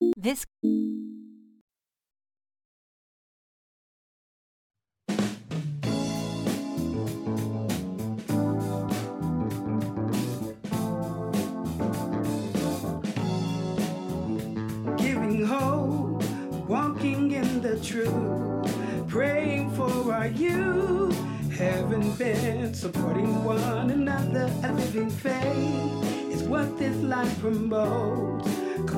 This giving hope, walking in the truth, praying for our youth, having been supporting one another, a living faith is what this life promotes.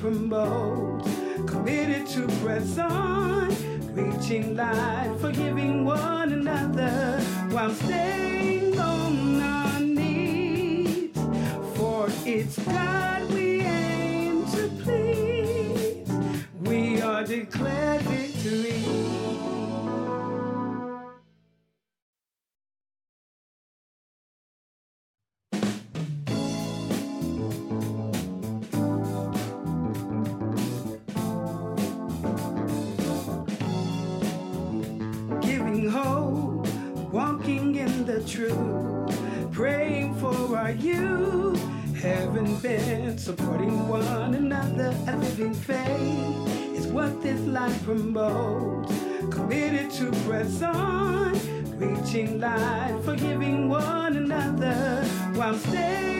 Promotes. Committed to press on, reaching life, forgiving one another while staying Committed to press on, reaching life, forgiving one another while staying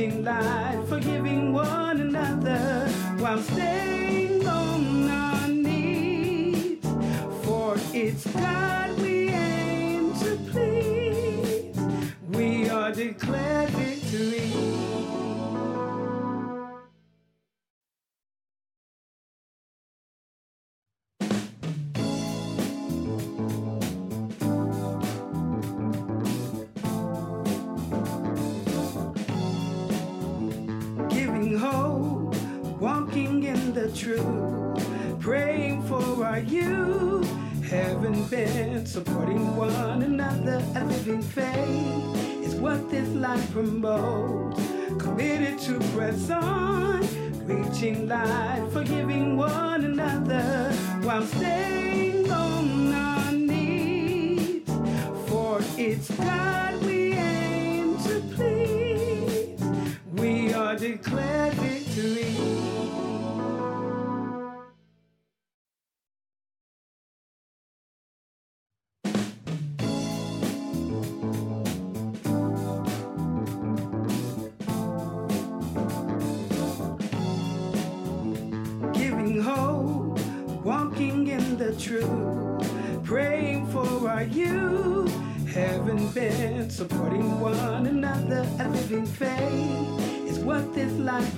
reaching life, one another, a living faith is what this life promotes. Committed to press on, reaching life, forgiving one another while staying on our knees. For it's God we aim to please. We are declared victory.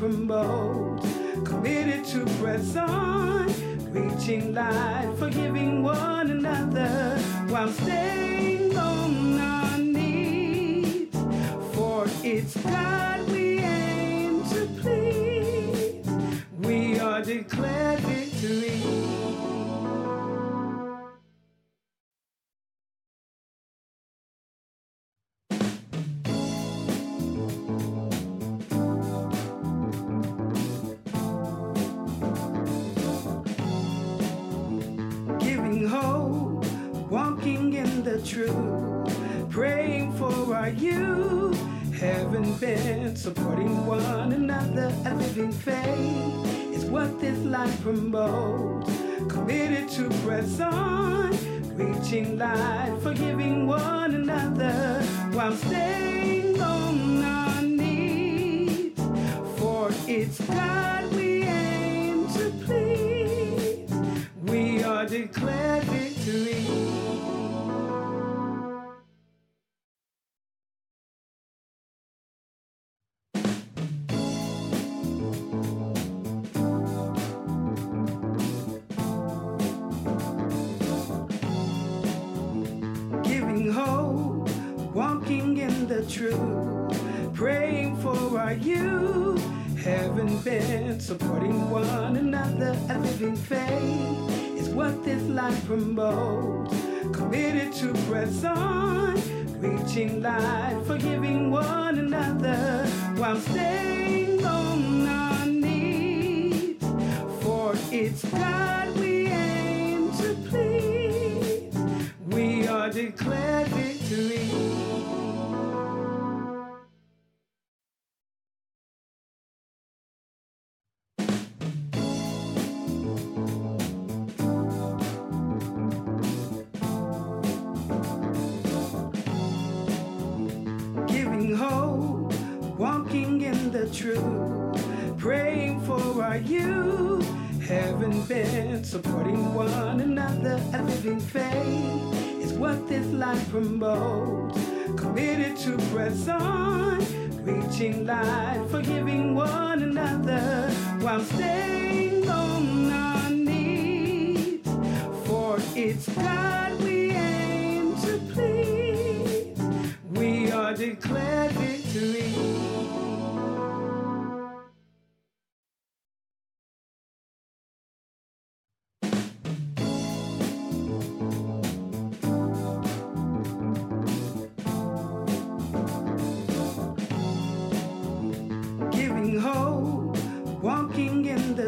Life. Committed to press on, reaching life, forgiving one another while staying committed to press on, reaching light, forgiving one another while staying. sky.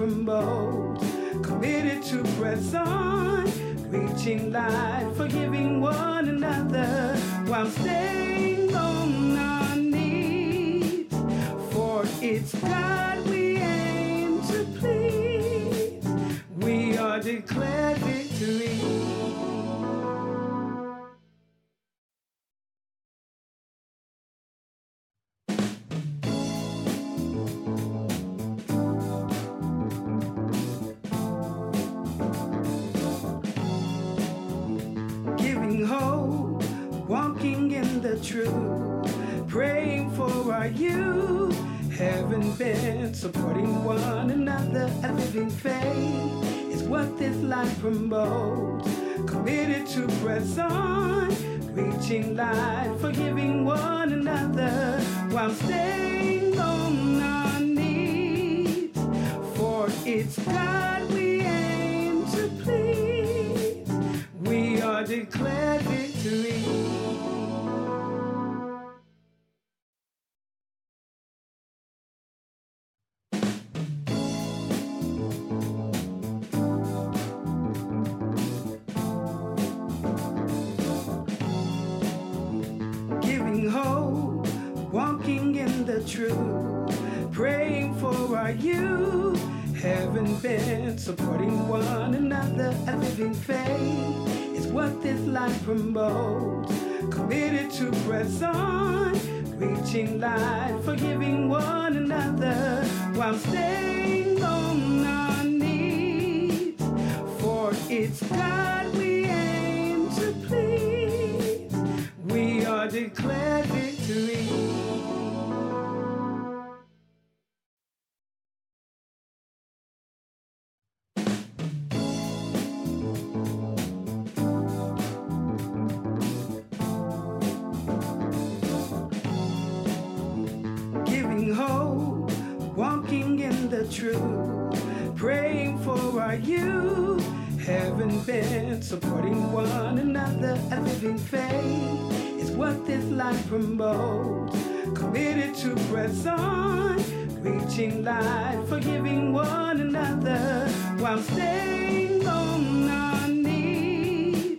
promote. Committed to press on, reaching light, forgiving one another while staying. waiting line for you. one another a living faith is what this life promotes. Committed to press on, reaching life, forgiving one another while staying on our knees.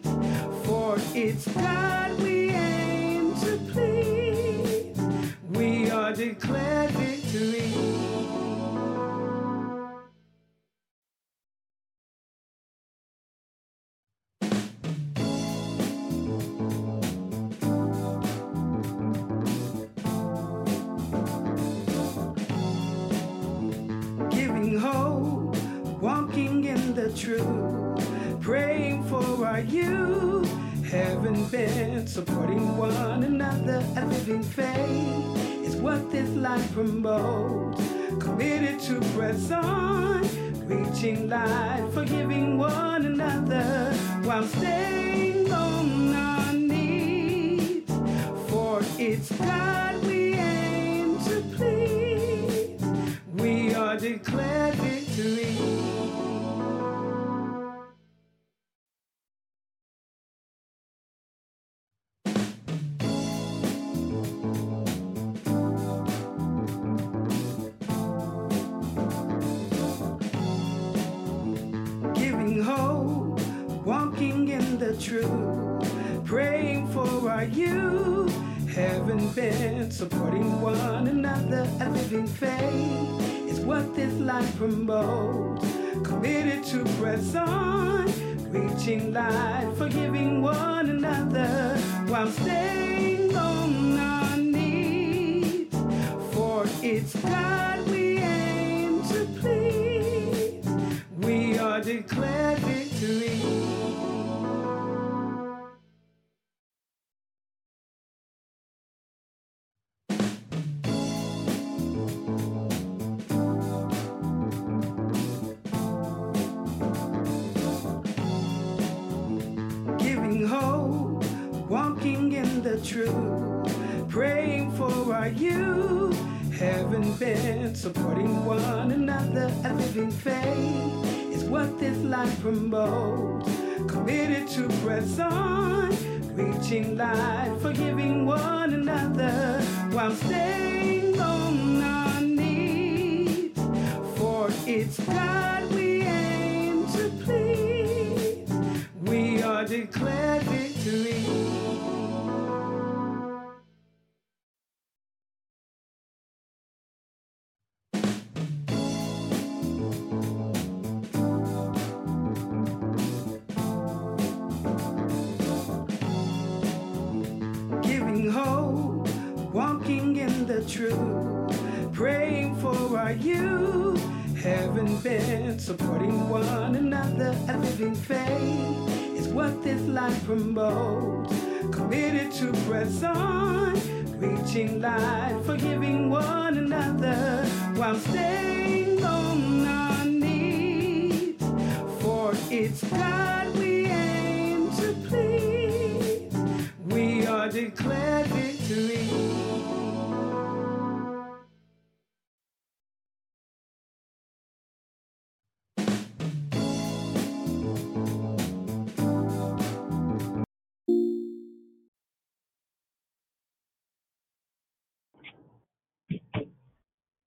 For it's God we aim to please. We are declared victory. promote. Committed to press on, reaching life, forgiving one another while staying. bold, committed to press on, reaching light, forgiving one another while staying. night.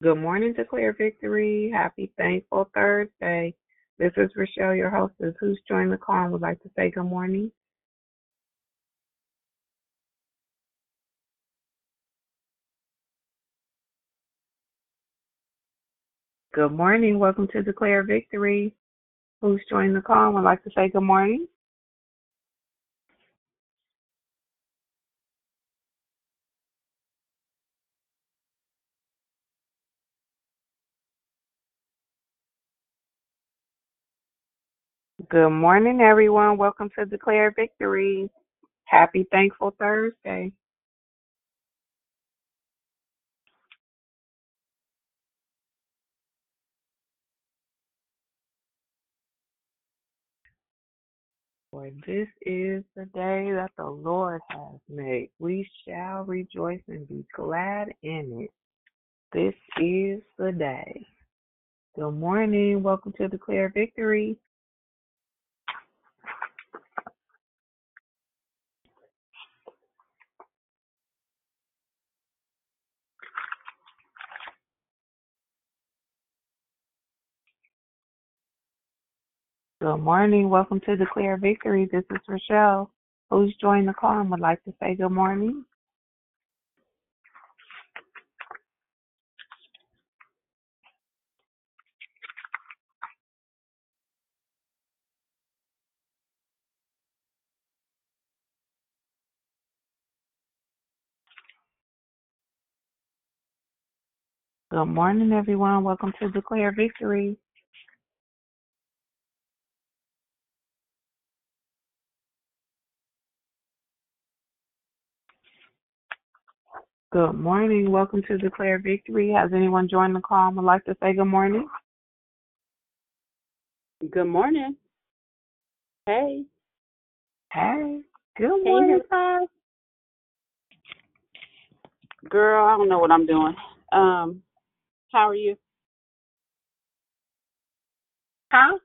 Good morning, Declare Victory. Happy Thankful Thursday. This is Rochelle, your hostess. Who's joined the call and would like to say good morning? Good morning. Welcome to Declare Victory. Who's joined the call and would like to say good morning? Good morning, everyone. Welcome to Declare Victory. Happy Thankful Thursday. For this is the day that the Lord has made. We shall rejoice and be glad in it. This is the day. Good morning. Welcome to Declare Victory. Good morning. Welcome to Declare Victory. This is Rochelle. Who's joined the call and would like to say good morning? Good morning, everyone. Welcome to Declare Victory. Good morning. Welcome to Declare Victory. Has anyone joined the call and would like to say good morning? Good morning. Hey. Hey. Good Hey, morning. guys. Girl, I don't know what I'm doing. Um, how are you? Huh?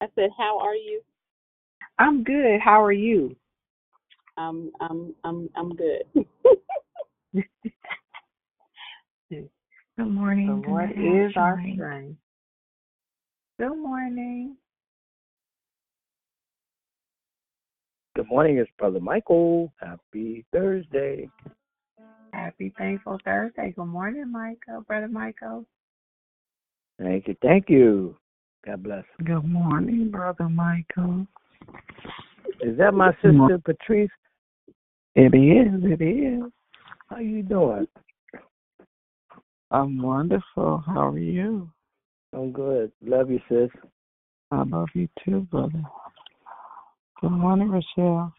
I said, how are you? I'm good. How are you? I'm I'm I'm I'm good. Good morning. The Lord Good is our morning. strength. Good morning. Good morning, it's Brother Michael. Happy Thursday. Happy Thankful Thursday. Good morning, Michael. Brother Michael. Thank you, thank you. God bless. Good morning, Brother Michael. Is that my sister Patrice? It is. It is. How you doing? I'm wonderful. How are you? I'm good. Love you, sis. I love you too, brother. Good morning, Rochelle.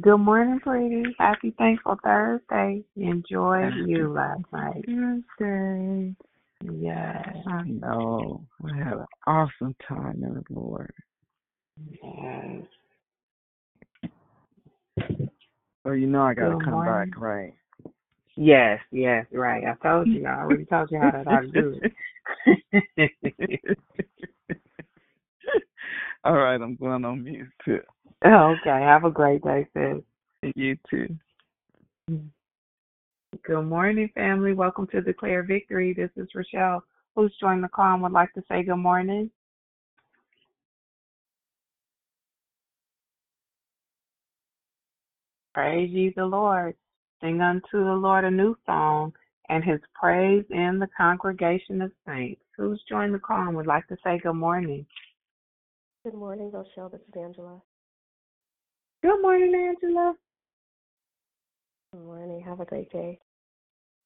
Good morning, pretty. Happy Thankful Thursday. Enjoy Happy you last night. Thursday. Yes. I know. I had an awesome time in the Lord. Yes. Oh, you know I gotta Good come morning. back, right? Yes, yes, right. I told you. I already told you how to, how to do it. All right, I'm going on mute too. Oh, okay. Have a great day, sis. You too. Mm-hmm. Good morning, family. Welcome to Declare Victory. This is Rochelle. Who's joined the call and would like to say good morning? Praise ye the Lord. Sing unto the Lord a new song and his praise in the congregation of saints. Who's joined the call and would like to say good morning? Good morning, Rochelle. This is Angela. Good morning, Angela. Good morning. Have a great day.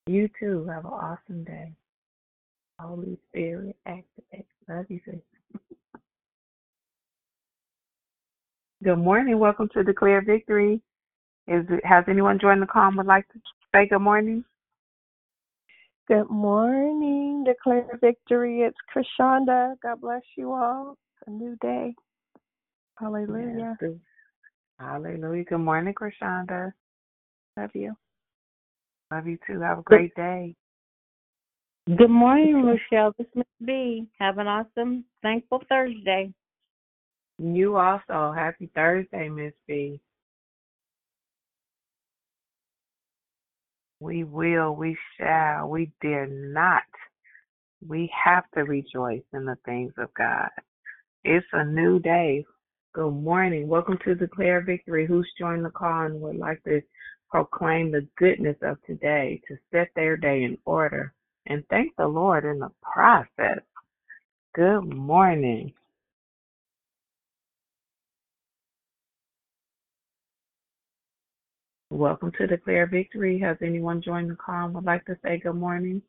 You too. Have an awesome day. Holy Spirit, activate. Love you, sis. Good morning. Welcome to Declare Victory. Is it, has anyone joined the call and would like to say good morning? Good morning. Declare victory. It's Krishanda. God bless you all. It's A new day. Hallelujah. Yes. Hallelujah. Good morning, Krishanda. Love you. Love you too. Have a great day. Good morning, Michelle. This is Miss B. Have an awesome, thankful Thursday. You also. Happy Thursday, Miss B. We will, we shall, we dare not. We have to rejoice in the things of God. It's a new day. Good morning. Welcome to Declare Victory. Who's joined the call and would like to proclaim the goodness of today, to set their day in order, and thank the Lord in the process? Good morning. Welcome to Declare Victory. Has anyone joined the call and would like to say good morning?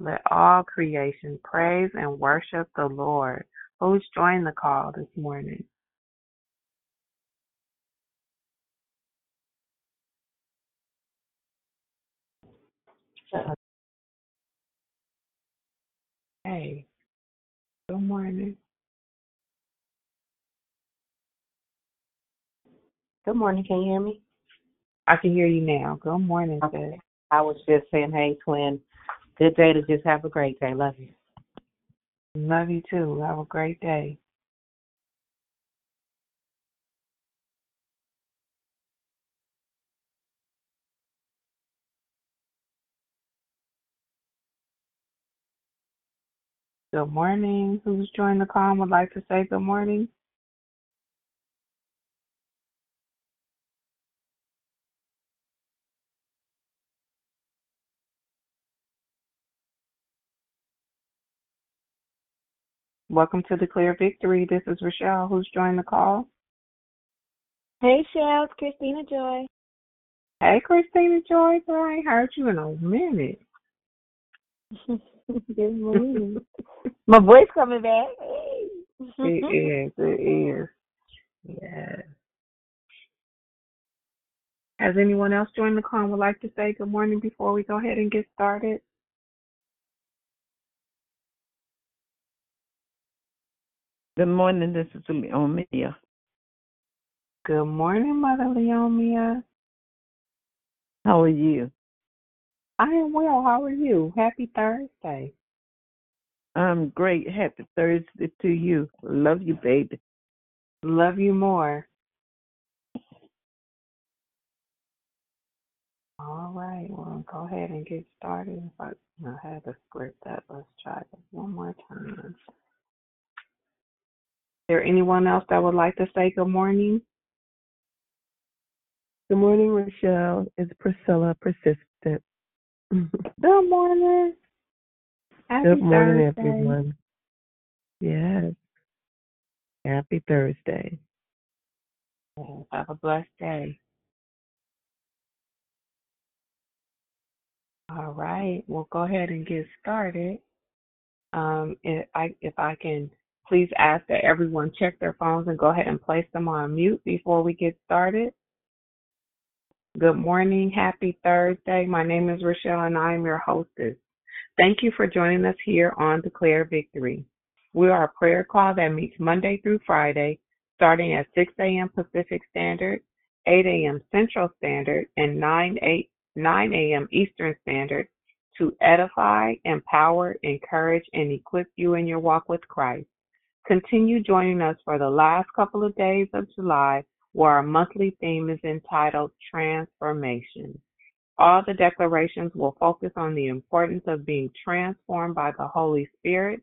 Let all creation praise and worship the Lord. Who's joined the call this morning? Hey, good morning. Good morning. Can you hear me? I can hear you now. Good morning, sis. Okay. I was just saying, hey, twin. Good day to just have a great day. Love you. Love you too. Have a great day. Good morning. Who's joined the call and would like to say good morning? Welcome to Declare Victory. This is Rochelle. Who's joined the call? Hey, Shell, it's Christina Joy. Hey, Christina Joy. Boy, I ain't heard you in a minute. Good morning. My voice coming back. It is. It is. Yes. Has anyone else joined the call and would like to say good morning before we go ahead and get started? Good morning. This is Leomia. Good morning, Mother Leomia. How are you? I am well. How are you? Happy Thursday. I'm great. Happy Thursday to you. Love you, baby. Love you more. All right. Well, go ahead and get started. If I, I have a script up, let's try this one more time. Is there anyone else that would like to say good morning? Good morning, Rochelle. It's Priscilla Persistent. Good morning. Happy Good morning, Thursday. everyone. Yes. Happy Thursday. Have a blessed day. All right. We'll go ahead and get started. Um, if I if I can please ask that everyone check their phones and go ahead and place them on mute before we get started. Good morning. Happy Thursday. My name is Rochelle and I am your hostess. Thank you for joining us here on Declare Victory. We are a prayer call that meets Monday through Friday, starting at 6 a.m. Pacific Standard, 8 a.m. Central Standard, and 9, 8, 9 a.m. Eastern Standard to edify, empower, encourage, and equip you in your walk with Christ. Continue joining us for the last couple of days of July, where our monthly theme is entitled Transformation. All the declarations will focus on the importance of being transformed by the Holy Spirit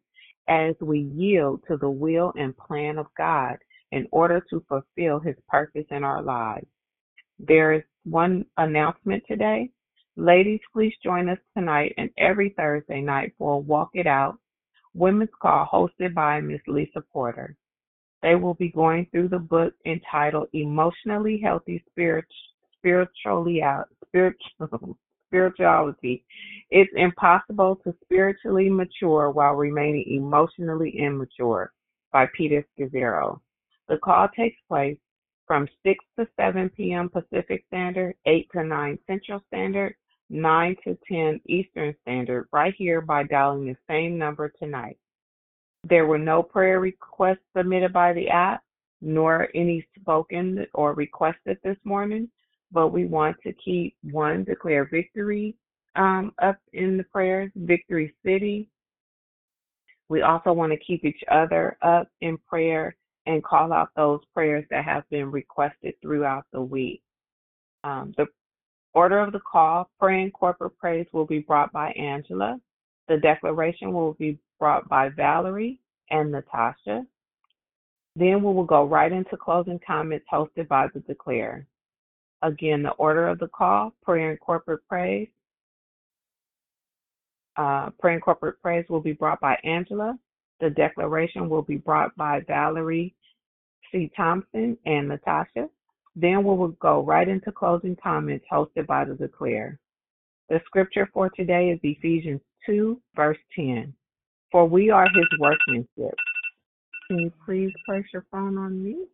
as we yield to the will and plan of God in order to fulfill His purpose in our lives. There is one announcement today. Ladies, please join us tonight and every Thursday night for Walk It Out Women's Call hosted by Miss Lisa Porter. They will be going through the book entitled Emotionally Healthy Spirit, Spiritually Spiritual, Spirituality. It's impossible to spiritually mature while remaining emotionally immature by Peter Scazzero. The call takes place from 6 to 7 p.m. Pacific Standard, 8 to 9 Central Standard, 9 to 10 Eastern Standard, right here by dialing the same number tonight. There were no prayer requests submitted by the app, nor any spoken or requested this morning, but we want to keep one, declare victory um, up in the prayers, Victory City. We also want to keep each other up in prayer and call out those prayers that have been requested throughout the week. Um, the order of the call, prayer and corporate praise will be brought by Angela. The declaration will be brought by Valerie and Natasha. Then we will go right into closing comments hosted by the declarer. Again, the order of the call, prayer and corporate praise. Uh, prayer and corporate praise will be brought by Angela. The declaration will be brought by Valerie C. Thompson and Natasha. Then we will go right into closing comments hosted by the declarer. The scripture for today is Ephesians 2, verse 10. For we are his workmanship. Can you please place your phone on mute?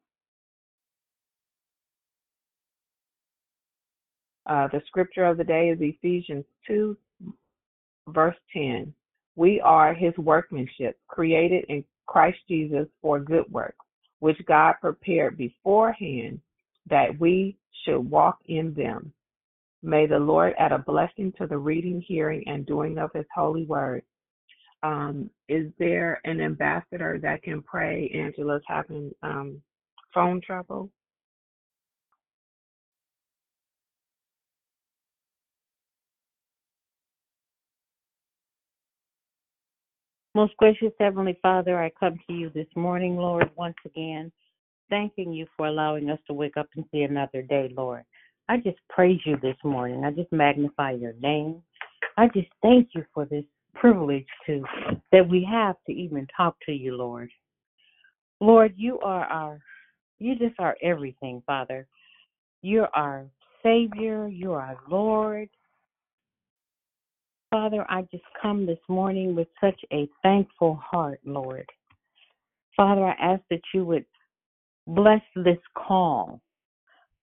Uh, the scripture of the day is Ephesians 2, verse 10. We are his workmanship, created in Christ Jesus for good works, which God prepared beforehand that we should walk in them. May the Lord add a blessing to the reading, hearing, and doing of his holy word. Um, is there an ambassador that can pray? Angela's having um, phone trouble. Most gracious Heavenly Father, I come to you this morning, Lord, once again, thanking you for allowing us to wake up and see another day, Lord. I just praise you this morning. I just magnify your name. I just thank you for this privilege to that we have to even talk to you, Lord. Lord, you are our you just are everything, Father. You're our Savior, you're our Lord. Father, I just come this morning with such a thankful heart, Lord. Father, I ask that you would bless this call.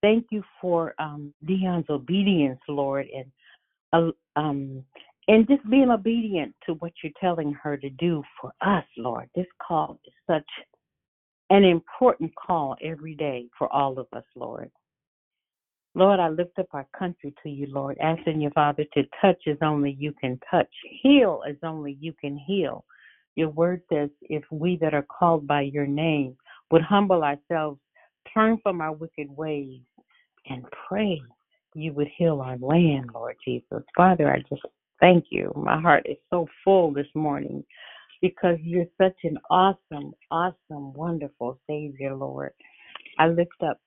Thank you for um, Dion's obedience, Lord, and uh, um, and just being obedient to what you're telling her to do for us, Lord. This call is such an important call every day for all of us, Lord. Lord, I lift up our country to you, Lord, asking your Father, to touch as only you can touch, heal as only you can heal. Your word says, if we that are called by your name would humble ourselves, turn from our wicked ways, and pray, you would heal our land, Lord Jesus. Father, I just thank you. My heart is so full this morning because you're such an awesome, awesome, wonderful Savior, Lord. I lift up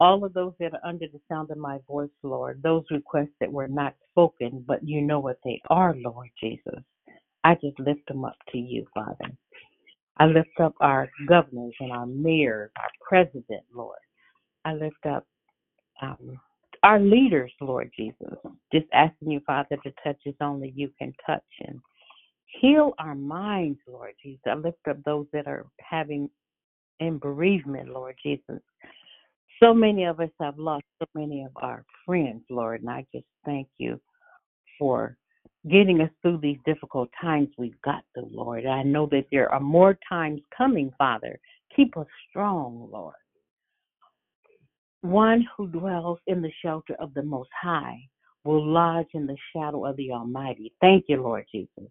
all of those that are under the sound of my voice, Lord, those requests that were not spoken, but you know what they are, Lord Jesus. I just lift them up to you, Father. I lift up our governors and our mayors, our president, Lord. I lift up um, our leaders, Lord Jesus. Just asking you, Father, to touch as only you can touch and heal our minds, Lord Jesus. I lift up those that are having in bereavement, Lord Jesus. So many of us have lost so many of our friends, Lord, and I just thank you for getting us through these difficult times we've got through, Lord. I know that there are more times coming, Father. Keep us strong, Lord. One who dwells in the shelter of the Most High will lodge in the shadow of the Almighty. Thank you, Lord Jesus.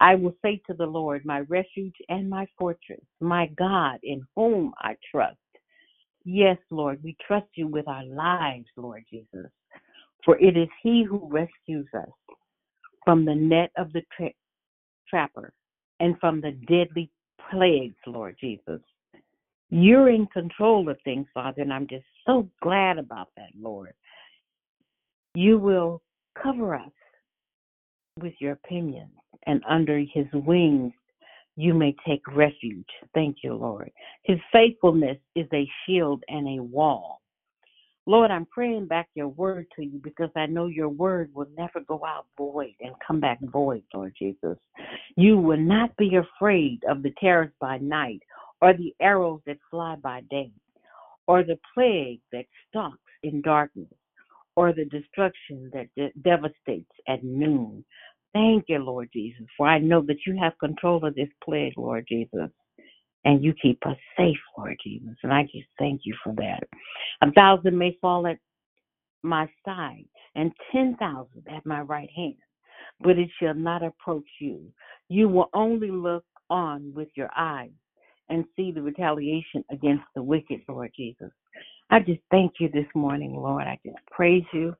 I will say to the Lord, my refuge and my fortress, my God in whom I trust. Yes, Lord, we trust you with our lives, Lord Jesus. For it is He who rescues us from the net of the tra- trapper and from the deadly plagues, Lord Jesus. You're in control of things, Father, and I'm just so glad about that, Lord. You will cover us with your opinions, and under His wings you may take refuge. Thank you, Lord. His faithfulness is a shield and a wall. Lord, I'm praying back your word to you because I know your word will never go out void and come back void, Lord Jesus. You will not be afraid of the terrors by night or the arrows that fly by day or the plague that stalks in darkness or the destruction that de- devastates at noon. Thank you, Lord Jesus, for I know that you have control of this plague, Lord Jesus, and you keep us safe, Lord Jesus. And I just thank you for that. A thousand may fall at my side, and ten thousand at my right hand, but it shall not approach you. You will only look on with your eyes and see the retaliation against the wicked, Lord Jesus. I just thank you this morning, Lord. I just praise you.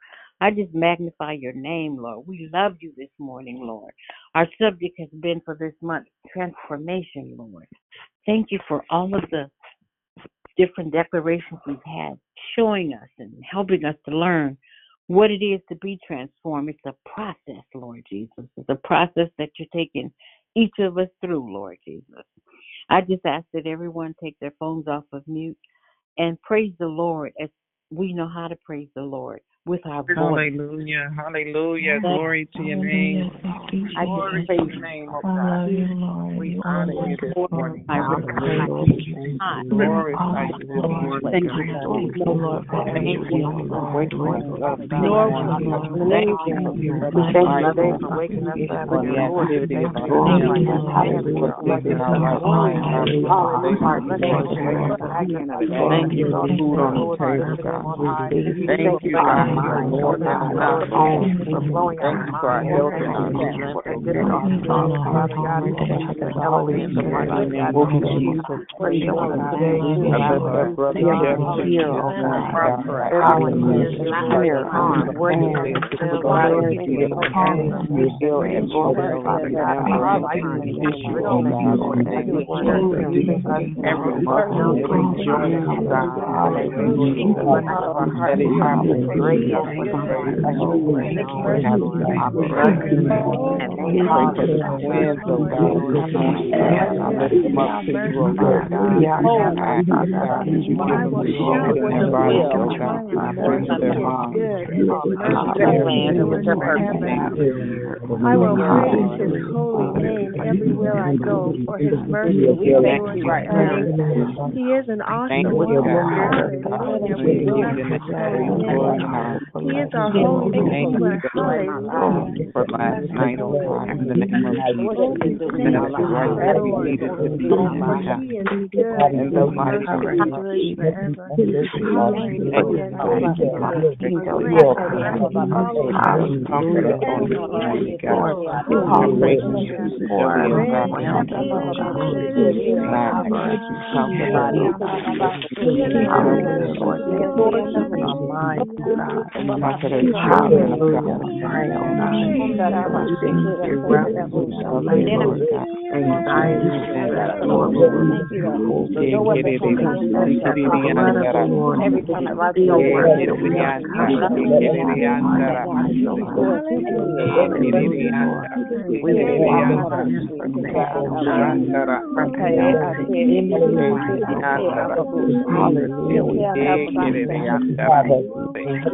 I just magnify your name, Lord. We love you this morning, Lord. Our subject has been for this month transformation, Lord. Thank you for all of the different declarations we've had, showing us and helping us to learn what it is to be transformed. It's a process, Lord Jesus. It's a process that you're taking each of us through, Lord Jesus. I just ask that everyone take their phones off of mute and praise the Lord as we know how to praise the Lord with our voice. Hallelujah. Hallelujah. Glory to your name. Oh I Glory just to praise your name, oh I God. love you, Lord. We honor you this morning. I God. Glorify you this morning. Thank God. you, Lord, Thank you for Lord. waking us up this Nor morning. will you, Thank you for being Lord. with us Thank right you, now. for waking us up for the activity of Thank our you, limbs. Lord. Thank you for keeping our right mind. God. Thank you for waking us up again today. Thank you for food on the table, God. Thank you our mind, Lord, our home. Thank you for our health and our strength, God. Father God, thank you the Holy God. We'll Thank continue for praise showing today I lift our brother Jeff to you here, this oh God. God. Hallelujah. Hallelujah. Here, on, working on Hands, themselves, body, Lord. to get You heal and deliver Father God, our life tissue, God, in the name. Every muscle, every joint, God, hallelujah. Let it happen for you, for the praise of your name. We pray for the twins, oh God, this morning, God. I lift them up to you, oh God. I ask, oh God, that you give them the strength in their bodies, oh God, strength in their minds, strength in their I will praise his holy name everywhere I go, for his mercy. He is an awesome one. Hallelujah. We bless holy name. He is holy ruler. Hallelujah. for last night, oh God, in the name of Jesus. That is right where we needed to be, oh God. He is good. In the mighty Mercy name of endures Jesus. forever. Hallelujah. Comfort us on this morning, God. I pray for you to fill the environment now. Comfort us, oh God. Comfort our children, oh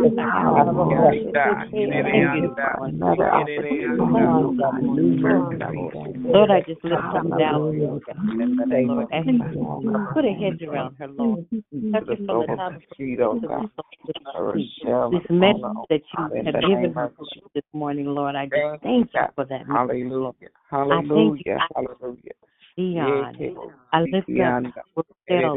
God. Lord, I just lift up down, and put a hedge around her, Lord. Touch her from the top of her to the sole of her feet. This message that you have given her this morning, Lord, I just thank you for that. Hallelujah. I. Hallelujah. Hallelujah. Eon. I lift up Rochelle.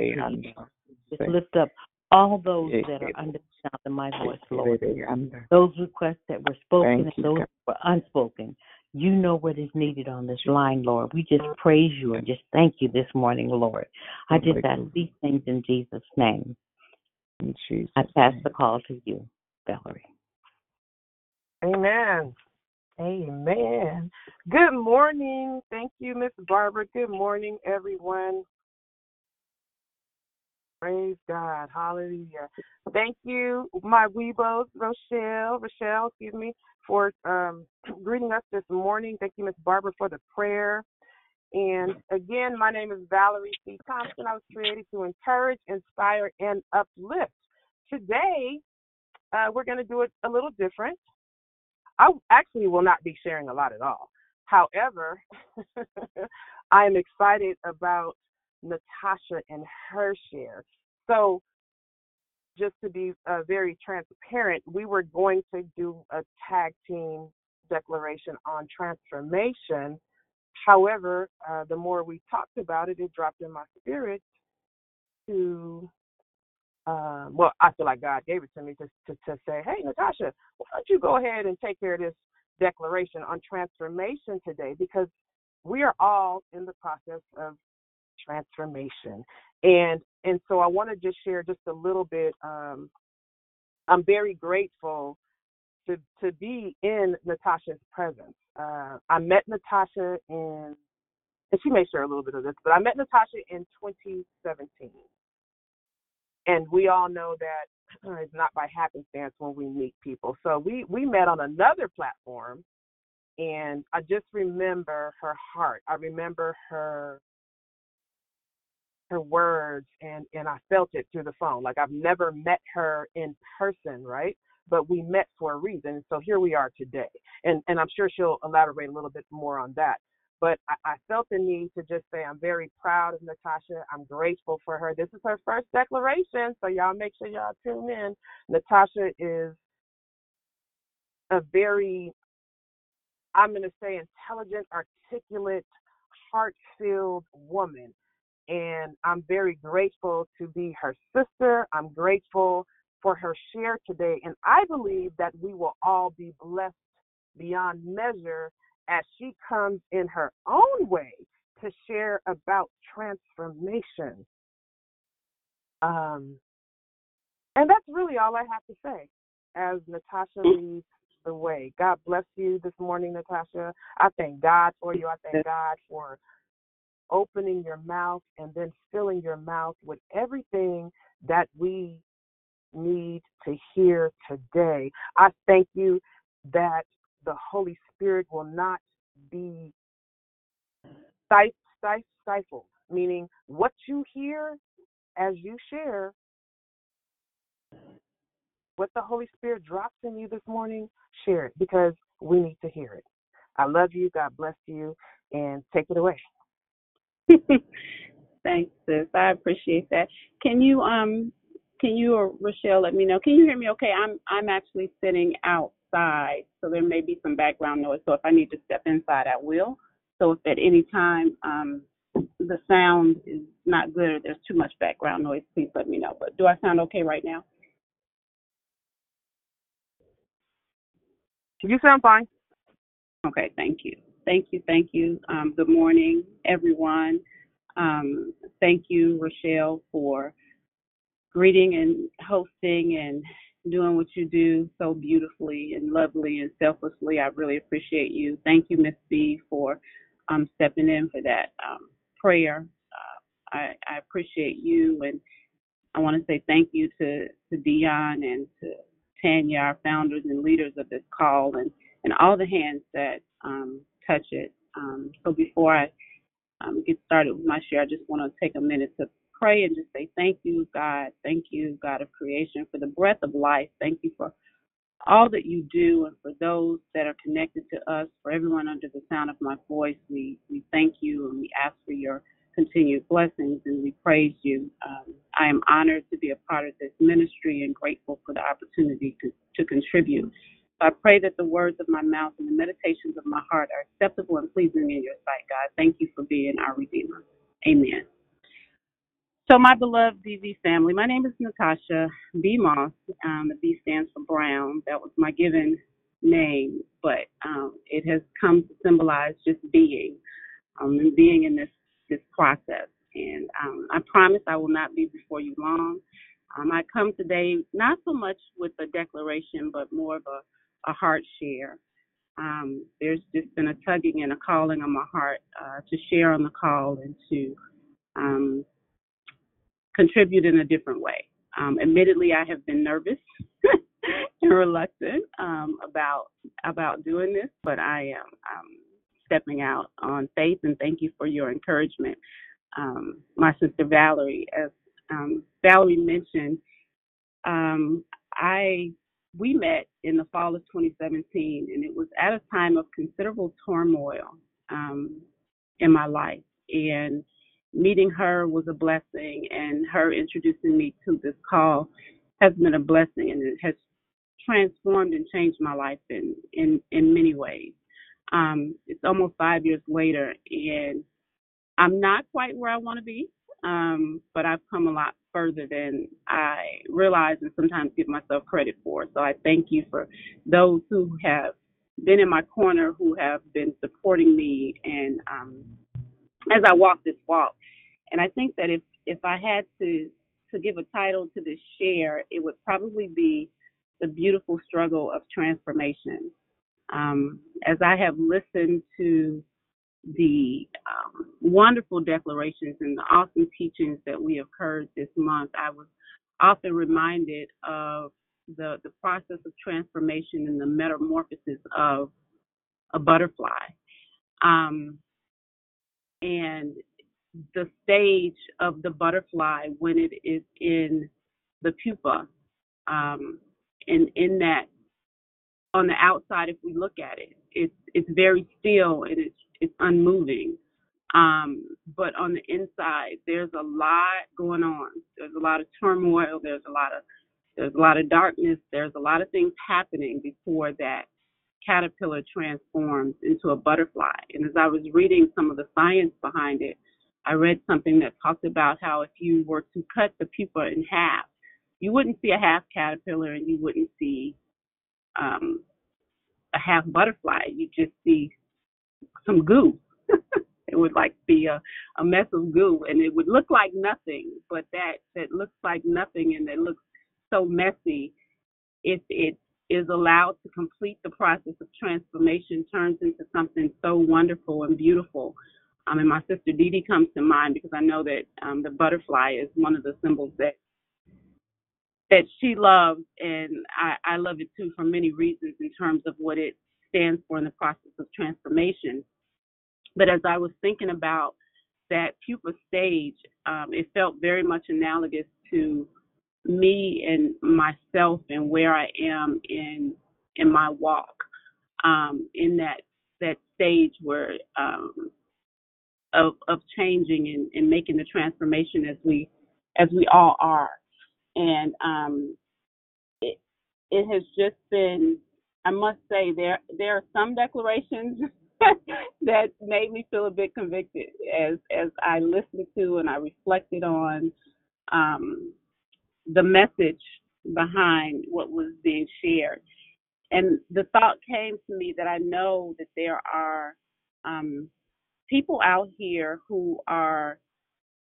Just lift up all those that are under the sound of my voice, Lord. Those requests that were spoken Thank and those that were unspoken. You know what is needed on this line, Lord. We just praise you and just thank you this morning, Lord. I just ask these things in Jesus' name. In Jesus' I pass the call to you, Valerie. Amen. Amen. Good morning. Thank you, Miss Barbara. Good morning, everyone. Praise God. Hallelujah. Thank you, my Weebos, Rochelle, Rochelle, excuse me, for um, greeting us this morning. Thank you, Miss Barbara, for the prayer. And again, my name is Valerie C. Thompson. I was created to encourage, inspire, and uplift. Today, uh, we're going to do it a little different. I actually will not be sharing a lot at all. However, I am excited about Natasha and her share. So, just to be uh, very transparent, we were going to do a tag team declaration on transformation. However, uh, the more we talked about it, it dropped in my spirit to, uh, well, I feel like God gave it to me to, to, to say, hey, Natasha, why don't you go ahead and take care of this declaration on transformation today? Because we are all in the process of transformation. And and so I want to just share just a little bit. Um, I'm very grateful to to be in Natasha's presence. Uh, I met Natasha in, and she may share a little bit of this, but I met Natasha in 2017, and we all know that it's not by happenstance when we meet people. So we we met on another platform, and I just remember her heart. I remember her her words and and I felt it through the phone. Like I've never met her in person, right? But we met for a reason. So here we are today. And and I'm sure she'll elaborate a little bit more on that. But I, I felt the need to just say I'm very proud of Natasha. I'm grateful for her. This is her first declaration, so y'all make sure y'all tune in. Natasha is a very I'm going to say intelligent, articulate, heart-filled woman and I'm very grateful to be her sister. I'm grateful for her share today. And I believe that we will all be blessed beyond measure as she comes in her own way to share about transformation. Um, and that's really all I have to say as Natasha leads the way. God bless you this morning, Natasha. I thank God for you. I thank God for opening your mouth and then filling your mouth with everything that we need to hear today. I thank you that the Holy Spirit will not be stifled, meaning what you hear as you share, what the Holy Spirit drops in you this morning, share it because we need to hear it. I love you. God bless you. And take it away. Thanks, sis. I appreciate that. Can you um can you or Rochelle let me know? Can you hear me okay? I'm I'm actually sitting outside, so there may be some background noise. So if I need to step inside I will. So if at any time um the sound is not good or there's too much background noise, please let me know. But do I sound okay right now? You sound fine. Okay, thank you. Thank you, thank you. Um, good morning, everyone. Um, thank you, Rochelle, for greeting and hosting and doing what you do so beautifully and lovely and selflessly. I really appreciate you. Thank you, Miss B, for um, stepping in for that um, prayer. Uh, I, I, appreciate you, and I want to say thank you to to Dion and to Tanya, our founders and leaders of this call, and and all the hands that um, touch it. Um, so before I um, get started with my share, I just want to take a minute to pray and just say thank you, God. Thank you, God of creation, for the breath of life. Thank you for all that you do and for those that are connected to us, for everyone under the sound of my voice. We, we thank you and we ask for your continued blessings and we praise you. Um, I am honored to be a part of this ministry and grateful for the opportunity to, to contribute. I pray that the words of my mouth and the meditations of my heart are acceptable and pleasing in your sight, God. Thank you for being our Redeemer. Amen. So, my beloved DV family, my name is Natasha B. Moss. Um, the B stands for Brown. That was my given name, but um, it has come to symbolize just being um, and being in this this process. And um, I promise I will not be before you long. Um, I come today not so much with a declaration, but more of a a heart share. Um, there's just been a tugging and a calling on my heart uh, to share on the call and to um, contribute in a different way. Um, admittedly, I have been nervous and reluctant um, about about doing this, but I am um, stepping out on faith. And thank you for your encouragement, um, my sister Valerie. As Valerie mentioned, I we met in the fall of 2017, and it was at a time of considerable turmoil um, in my life. And meeting her was a blessing, and her introducing me to this call has been a blessing, and it has transformed and changed my life in in in many ways. Um, it's almost five years later, and I'm not quite where I want to be, um, but I've come a lot further than I realize and sometimes give myself credit for. So I thank you for those who have been in my corner, who have been supporting me, and um, as I walk this walk. And I think that if if I had to to give a title to this share, it would probably be the beautiful struggle of transformation. Um, as I have listened to the um, wonderful declarations and the awesome teachings that we have heard this month, I was often reminded of the, the process of transformation and the metamorphosis of a butterfly. Um, and the stage of the butterfly when it is in the pupa. Um, and in that, on the outside, if we look at it, it's it's very still and it's it's unmoving. Um, but on the inside, there's a lot going on. There's a lot of turmoil. There's a lot of there's a lot of darkness. There's a lot of things happening before that caterpillar transforms into a butterfly. And as I was reading some of the science behind it, I read something that talked about how if you were to cut the pupa in half, you wouldn't see a half caterpillar and you wouldn't see um, a half butterfly. You just see some goo. it would like be a, a mess of goo and it would look like nothing, but that that looks like nothing and that looks so messy, if it is allowed to complete the process of transformation, turns into something so wonderful and beautiful. Um, and my sister Dee Dee comes to mind because I know that um, the butterfly is one of the symbols that that she loves, and I, I love it too for many reasons in terms of what it stands for in the process of transformation. But as I was thinking about that pupa stage, um, it felt very much analogous to me and myself and where I am in in my walk, um, in that that stage where um, of of changing and, and making the transformation as we as we all are, and um, it it has just been. I must say there there are some declarations that made me feel a bit convicted as as I listened to and I reflected on um, the message behind what was being shared. And the thought came to me that I know that there are um, people out here who are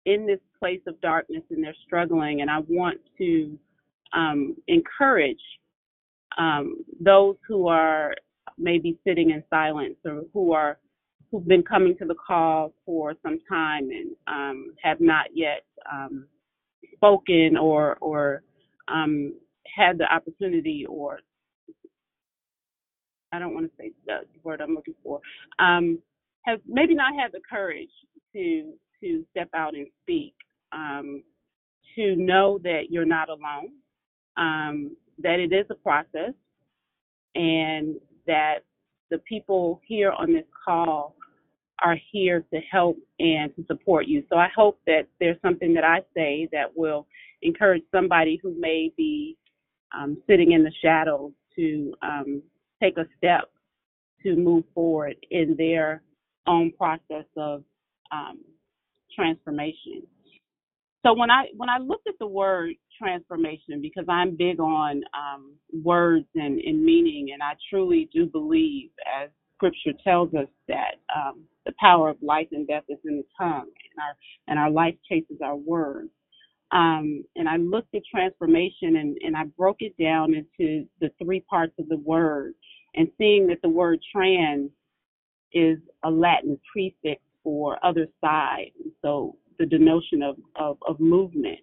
in this place of darkness and they're struggling, and I want to um, encourage um, those who are maybe sitting in silence or who are who've been coming to the call for some time and um, have not yet um, spoken or or um, had the opportunity or I don't want to say the word I'm looking for um, have maybe not had the courage to to step out and speak um, to know that you're not alone um, that it is a process and that the people here on this call are here to help and to support you. So I hope that there's something that I say that will encourage somebody who may be um, sitting in the shadows to um, take a step to move forward in their own process of um, transformation. So when I when I looked at the word transformation, because I'm big on um, words and, and meaning, and I truly do believe, as Scripture tells us, that um, the power of life and death is in the tongue, and our and our life chases our words. Um, and I looked at transformation and, and I broke it down into the three parts of the word, and seeing that the word trans is a Latin prefix for other side, so the denotion of, of, of movement.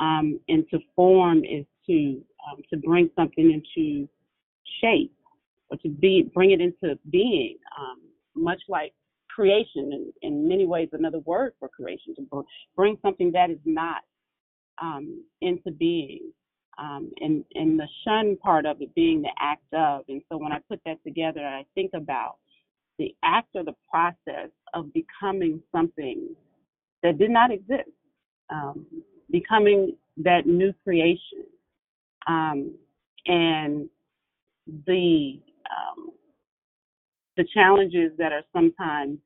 Um, and to form is to um, to bring something into shape or to be bring it into being, um, much like creation in, in many ways another word for creation to bring something that is not um, into being um, and, and the shun part of it being the act of and so when i put that together i think about the act or the process of becoming something that did not exist um, becoming that new creation. Um, and the um, the challenges that are sometimes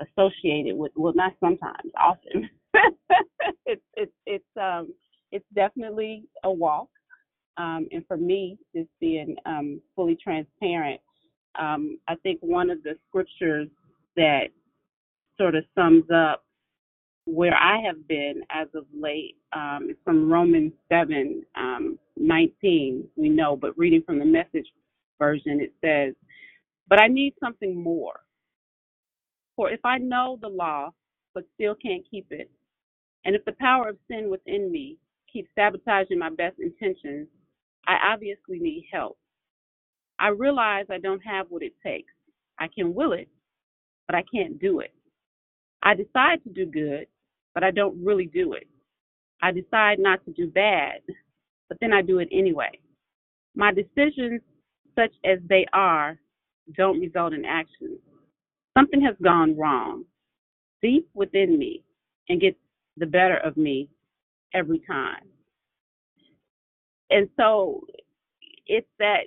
associated with well not sometimes often. It's it's it's um it's definitely a walk. Um and for me just being um fully transparent um i think one of the scriptures that sort of sums up where I have been as of late. Um, it's from Romans 7 um, 19, we know, but reading from the message version, it says, But I need something more. For if I know the law, but still can't keep it, and if the power of sin within me keeps sabotaging my best intentions, I obviously need help. I realize I don't have what it takes. I can will it, but I can't do it. I decide to do good, but I don't really do it. I decide not to do bad, but then I do it anyway. My decisions, such as they are, don't result in action. Something has gone wrong deep within me and gets the better of me every time. And so it's that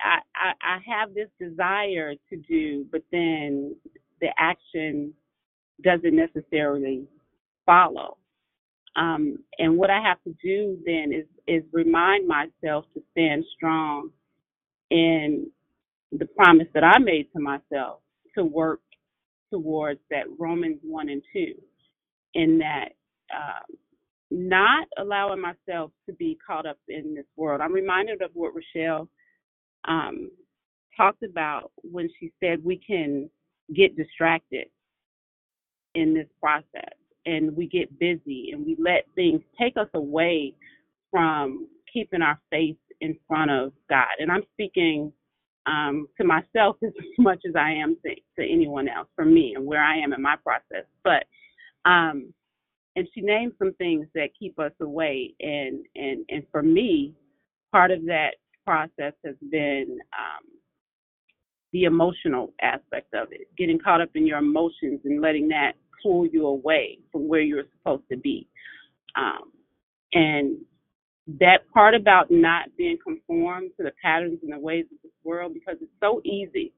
I, I, I have this desire to do, but then the action doesn't necessarily follow. Um, and what I have to do then is is remind myself to stand strong in the promise that I made to myself to work towards that Romans one and two, in that um, not allowing myself to be caught up in this world. I'm reminded of what Rochelle um, talked about when she said we can get distracted in this process and we get busy and we let things take us away from keeping our faith in front of God. And I'm speaking um, to myself as much as I am to, to anyone else, for me and where I am in my process. But um, and she named some things that keep us away, and and and for me, part of that process has been um, the emotional aspect of it, getting caught up in your emotions and letting that pull you away from where you're supposed to be. Um, and that part about not being conformed to the patterns and the ways of this world, because it's so easy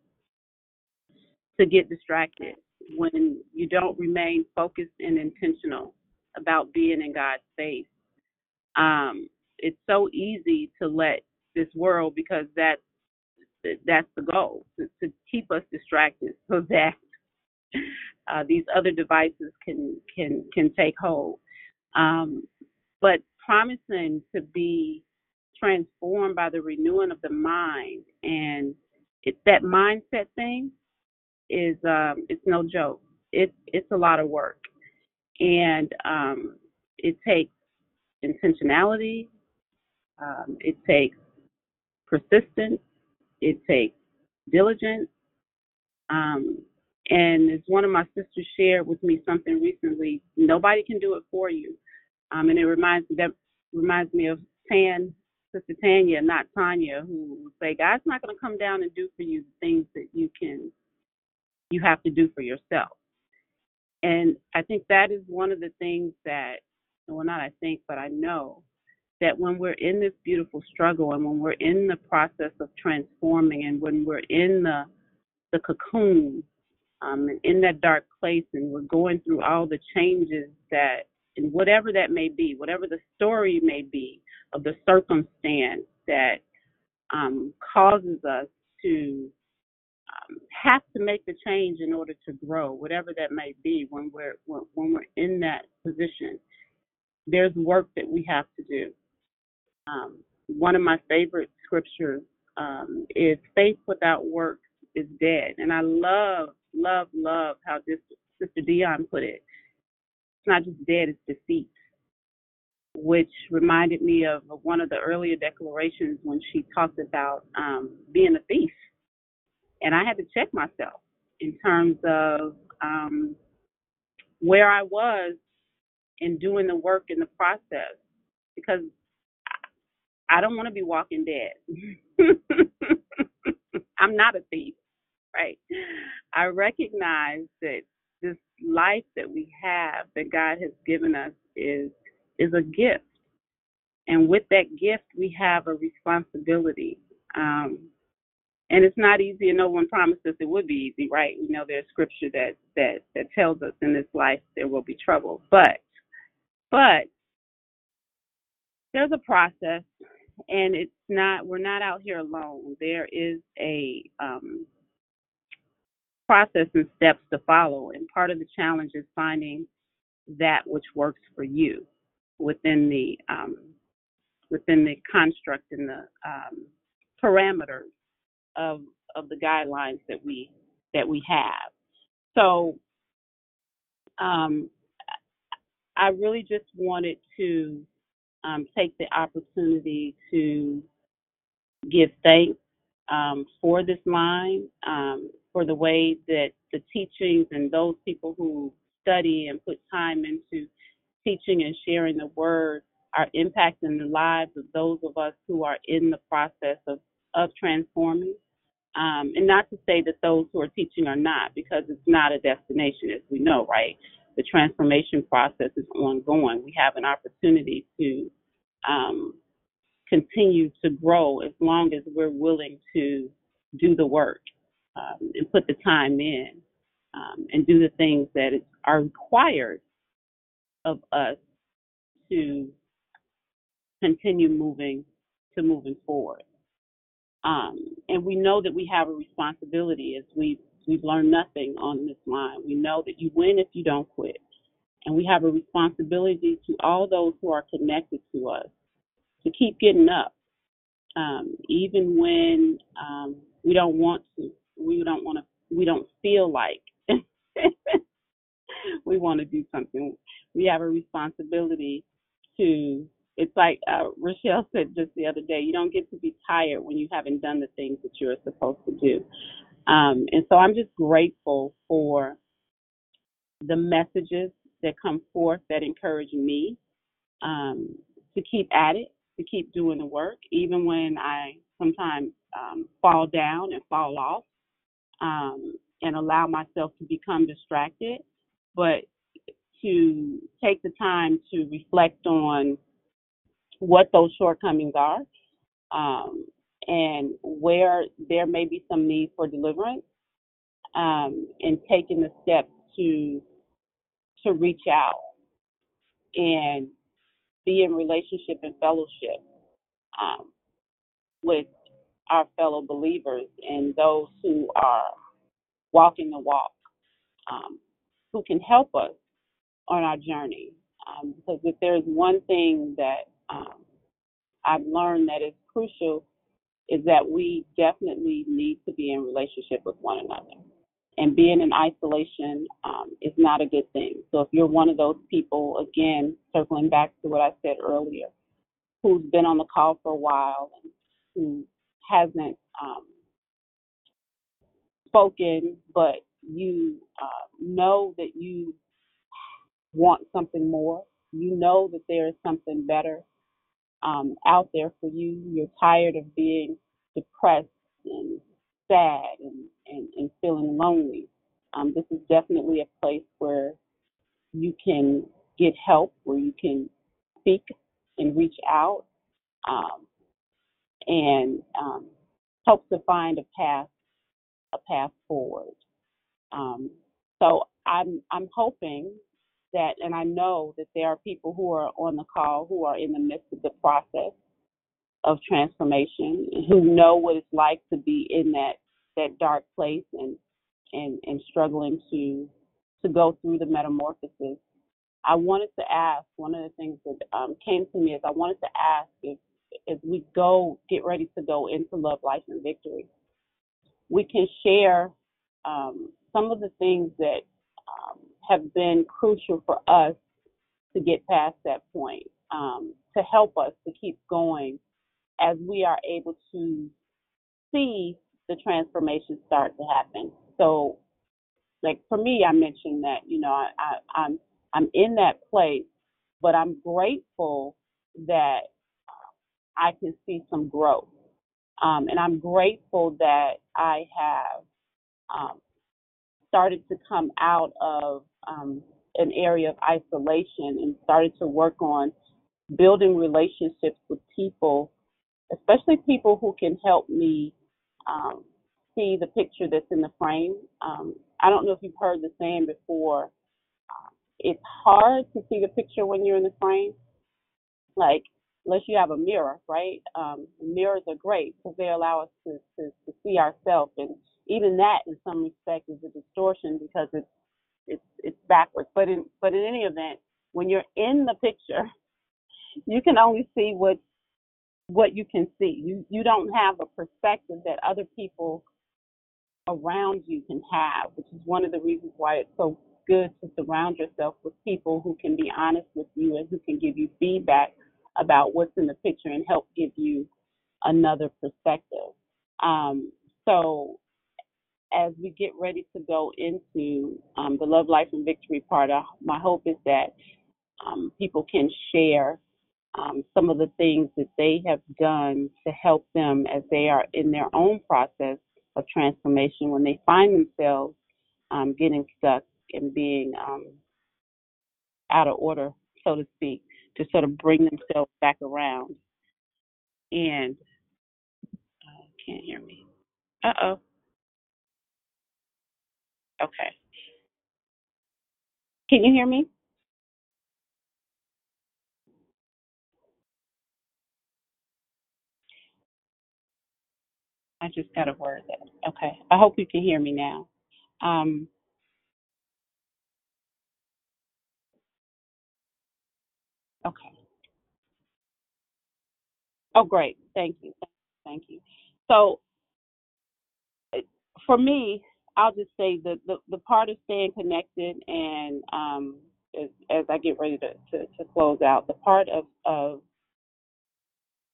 to get distracted when you don't remain focused and intentional about being in God's face. Um, it's so easy to let this world, because that's that's the goal, to, to keep us distracted, so that uh, these other devices can can can take hold. Um, but promising to be transformed by the renewing of the mind and it's that mindset thing is um, it's no joke. It's it's a lot of work, and um, it takes intentionality. Um, it takes persistence. It takes diligence. Um, and as one of my sisters shared with me something recently, nobody can do it for you. Um, and it reminds that reminds me of Tan, Sister Tanya, not Tanya, who would say, God's not going to come down and do for you the things that you can, you have to do for yourself. And I think that is one of the things that, well, not I think, but I know that when we're in this beautiful struggle and when we're in the process of transforming and when we're in the the cocoon um, and in that dark place and we're going through all the changes that and whatever that may be whatever the story may be of the circumstance that um, causes us to um, have to make the change in order to grow whatever that may be when we're when, we're in that position there's work that we have to do. Um, one of my favorite scriptures um, is faith without works is dead. And i love love, love how this Sister Dion put it. It's not just dead, it's defeat, which reminded me of one of the earlier declarations when she talked about um, being a thief. And I had to check myself in terms of um, where I was in doing the work in the process because I don't want to be walking dead. I'm not a thief right? I recognize that this life that we have that God has given us is is a gift. And with that gift we have a responsibility. Um, and it's not easy and no one promised us it would be easy, right? We know there's scripture that that that tells us in this life there will be trouble. But but there's a process and it's not we're not out here alone. There is a um process and steps to follow. And part of the challenge is finding that which works for you within the um, within the construct and the um, parameters of of the guidelines that we that we have. So um, I really just wanted to um, take the opportunity to give thanks um, for this line, for the way that the teachings and those people who study and put time into teaching and sharing the word are impacting the lives of those of us who are in the process of, of transforming. Um, and not to say that those who are teaching are not, because it's not a destination, as we know, right? The transformation process is ongoing. We have an opportunity to um, continue to grow as long as we're willing to do the work um, and put the time in um, and do the things that are required of us to continue moving to moving forward. Um, and we know that we have a responsibility as we we've learned nothing on this line. We know that you win if you don't quit. And we have a responsibility to all those who are connected to us to keep getting up, um, even when um, we don't want to. We don't want to. We don't feel like we want to do something. We have a responsibility to. It's like uh, Rochelle said just the other day. You don't get to be tired when you haven't done the things that you're supposed to do. Um, and so I'm just grateful for the messages that come forth that encourage me um, to keep at it, to keep doing the work, even when I sometimes um, fall down and fall off um, and allow myself to become distracted, but to take the time to reflect on what those shortcomings are um, and where there may be some need for deliverance um, and taking the steps to to reach out and be in relationship and fellowship um, with our fellow believers and those who are walking the walk, um, who can help us on our journey. Um, because if there's one thing that um, I've learned that is crucial, is that we definitely need to be in relationship with one another. And being in isolation um, is not a good thing. So if you're one of those people, again, circling back to what I said earlier, who's been on the call for a while and who hasn't um, spoken, but you uh, know that you want something more, you know that there is something better um, out there for you. You're tired of being depressed and sad and, and, and feeling lonely. Um, this is definitely a place where you can get help, where you can speak and reach out um, and um, help to find a path a path forward. Um, so I'm I'm hoping that, and I know that there are people who are on the call who are in the midst of the process of transformation, who know what it's like to be in that that dark place and and and struggling to to go through the metamorphosis. I wanted to ask one of the things that um, came to me is I wanted to ask if as we go get ready to go into love, life, and victory, we can share um, some of the things that um, have been crucial for us to get past that point, um, to help us to keep going as we are able to see the transformation start to happen. So, like for me, I mentioned that you know I, I, I'm I'm in that place, but I'm grateful that I can see some growth. Um, and I'm grateful that I have um, started to come out of um, an area of isolation and started to work on building relationships with people, especially people who can help me um, see the picture that's in the frame. Um, I don't know if you've heard the saying before. Uh, it's hard to see the picture when you're in the frame. Like unless you have a mirror, right? Um, mirrors are great because they allow us to, to, to see ourselves, and even that, in some respect, is a distortion because it's it's it's backwards. But in but in any event, when you're in the picture, you can only see what what you can see. You you don't have a perspective that other people around you can have, which is one of the reasons why it's so good to surround yourself with people who can be honest with you and who can give you feedback about what's in the picture and help give you another perspective. Um, so as we get ready to go into um, the love, life, and victory part, uh, my hope is that um, people can share um, some of the things that they have done to help them as they are in their own process of transformation when they find themselves um, getting stuck and being um, out of order, so to speak, to sort of bring themselves back around. And uh, can't hear me. Uh oh. Okay. Can you hear me? I just got a word that. Okay. I hope you can hear me now. Um, okay. Oh, great. Thank you. Thank you. So for me, I'll just say the, the, the part of staying connected and um, as, as I get ready to, to, to close out, the part of, of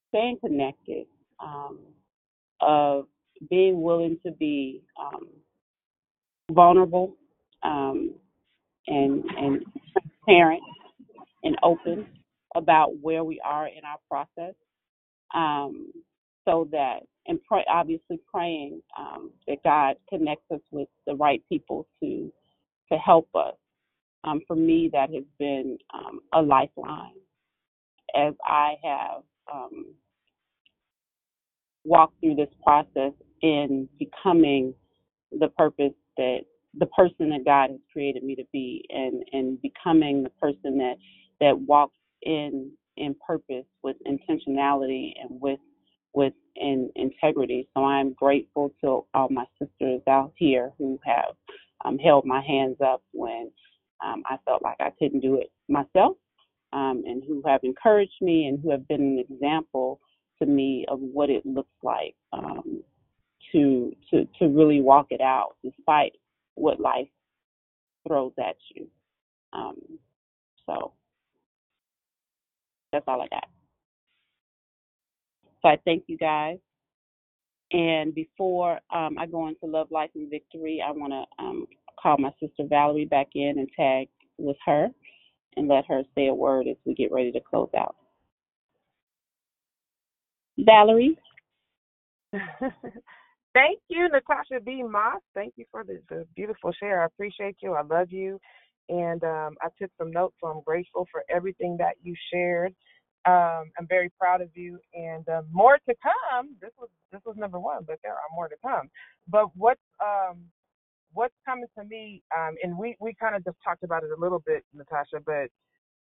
staying connected, um, of being willing to be um, vulnerable um, and, and transparent and open about where we are in our process um, so that and pray, obviously praying um, that God connects us with the right people to to help us. Um, for me, that has been um, a lifeline as I have um, walked through this process in becoming the purpose that the person that God has created me to be, and and becoming the person that that walks in in purpose with intentionality and with with in integrity. So I'm grateful to all my sisters out here who have um, held my hands up when um, I felt like I couldn't do it myself, um, and who have encouraged me and who have been an example to me of what it looks like um, to to to really walk it out despite what life throws at you. Um, so that's all I got. So I thank you guys. And before um, I go into Love, Life, and Victory, I want to um, call my sister Valerie back in and tag with her and let her say a word as we get ready to close out. Valerie? Thank you, Natasha B. Moss. Thank you for the, the beautiful share. I appreciate you. I love you. And um, I took some notes, so I'm grateful for everything that you shared. Um, I'm very proud of you, and um, more to come. This was this was number one, but there are more to come. But what's um, what's coming to me, um, and we we kind of just talked about it a little bit, Natasha, but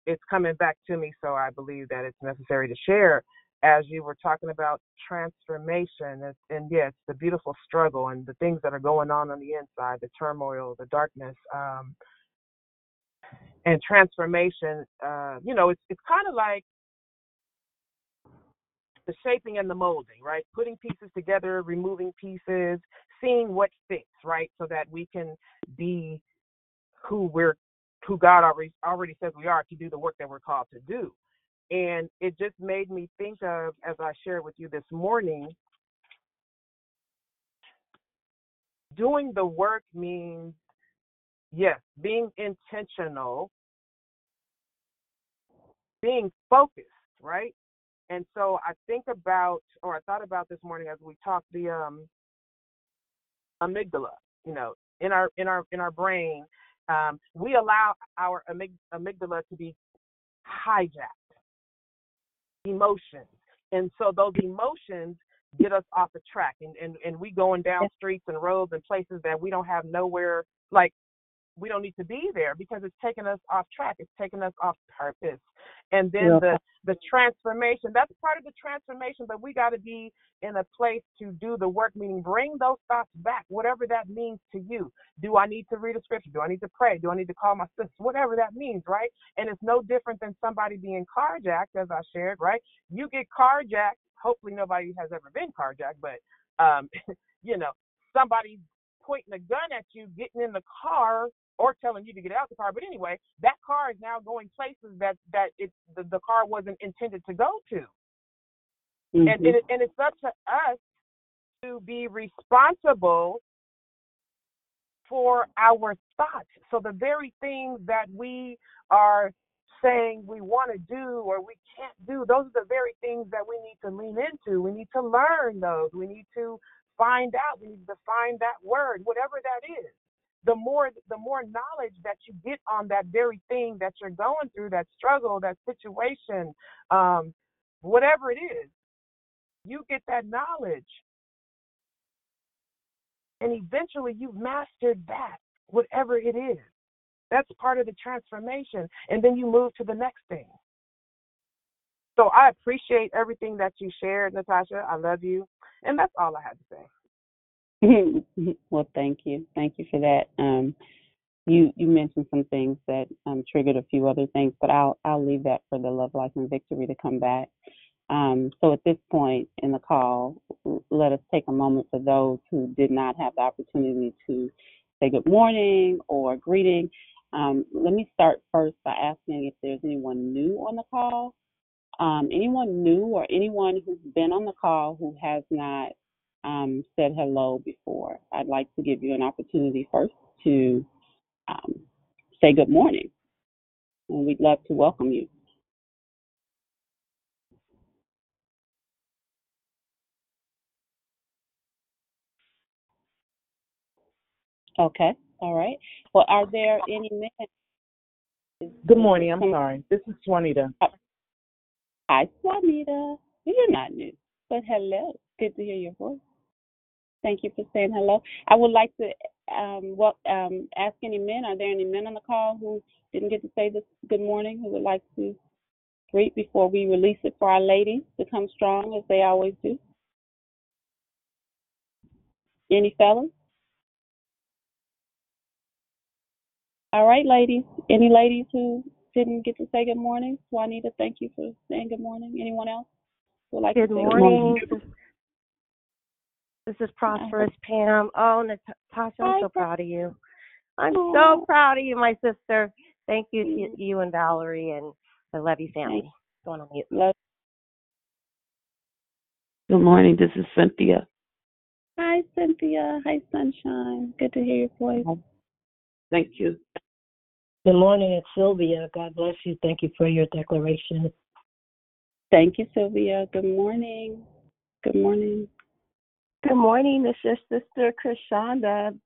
it's coming back to me, so I believe that it's necessary to share. As you were talking about transformation, and, and yes, the beautiful struggle and the things that are going on on the inside, the turmoil, the darkness, um, and transformation. Uh, you know, it's it's kind of like the shaping and the molding, right? Putting pieces together, removing pieces, seeing what fits, right? So that we can be who we're who God already already says we are to do the work that we're called to do. And it just made me think of, as I shared with you this morning, doing the work means, yes, being intentional, being focused, right? And so I think about, or I thought about this morning as we talked, the um, amygdala. You know, in our in our in our brain, um, we allow our amyg- amygdala to be hijacked emotions. And so those emotions get us off the track and, and, and we going down streets and roads and places that we don't have nowhere like we don't need to be there because it's taking us off track. It's taking us off purpose. And then Yeah. the the transformation, that's part of the transformation, but we got to be in a place to do the work, meaning bring those thoughts back, whatever that means to you. Do I need to read a scripture? Do I need to pray? Do I need to call my sister? Whatever that means, right? And it's no different than somebody being carjacked, as I shared, right? You get carjacked. Hopefully, nobody has ever been carjacked, but um, you know, somebody pointing a gun at you, getting in the car, or telling you to get out the car. But anyway, that car is now going places that that it the, the car wasn't intended to go to. And, mm-hmm. and, it, and it's up to us to be responsible for our thoughts. So the very things that we are saying we want to do or we can't do, those are the very things that we need to lean into. We need to learn those. We need to find out. We need to find that word, whatever that is. The more the more knowledge that you get on that very thing that you're going through, that struggle, that situation, um, whatever it is, you get that knowledge. And eventually you've mastered that, whatever it is. That's part of the transformation. And then you move to the next thing. So I appreciate everything that you shared, Natasha. I love you. And that's all I had to say. well, thank you, thank you for that. Um, you you mentioned some things that um, triggered a few other things, but I'll I'll leave that for the love, life, and victory to come back. Um, so at this point in the call, let us take a moment for those who did not have the opportunity to say good morning or greeting. Um, let me start first by asking if there's anyone new on the call. Um, anyone new or anyone who's been on the call who has not um, said hello before. I'd like to give you an opportunity first to um, say good morning, and we'd love to welcome you. Okay, all right. Well, are there any minutes? Good morning. I'm sorry. This is Juanita. Hi, Juanita. You're not new, but hello. Good to hear your voice. Thank you for saying hello. I would like to um, well, um, ask any men. Are there any men on the call who didn't get to say this good morning who would like to greet before we release it for our ladies to come strong as they always do? Any fellas? All right, ladies. Any ladies who didn't get to say good morning? Juanita, thank you for saying good morning. Anyone else who would like Good to say morning. good morning? This is Prosperous Pam. Oh, Natasha, I'm Hi, so proud of you. I'm Aw. so proud of you, my sister. Thank you to you and Valerie and the Levy family. Going on mute. Love. Good morning. This is Cynthia. Hi, Cynthia. Hi, Sunshine. Good to hear your voice. Thank you. Good morning, it's Sylvia. God bless you. Thank you for your declaration. Thank you, Sylvia. Good morning. Good morning. Good morning. This is Sister Krishanda.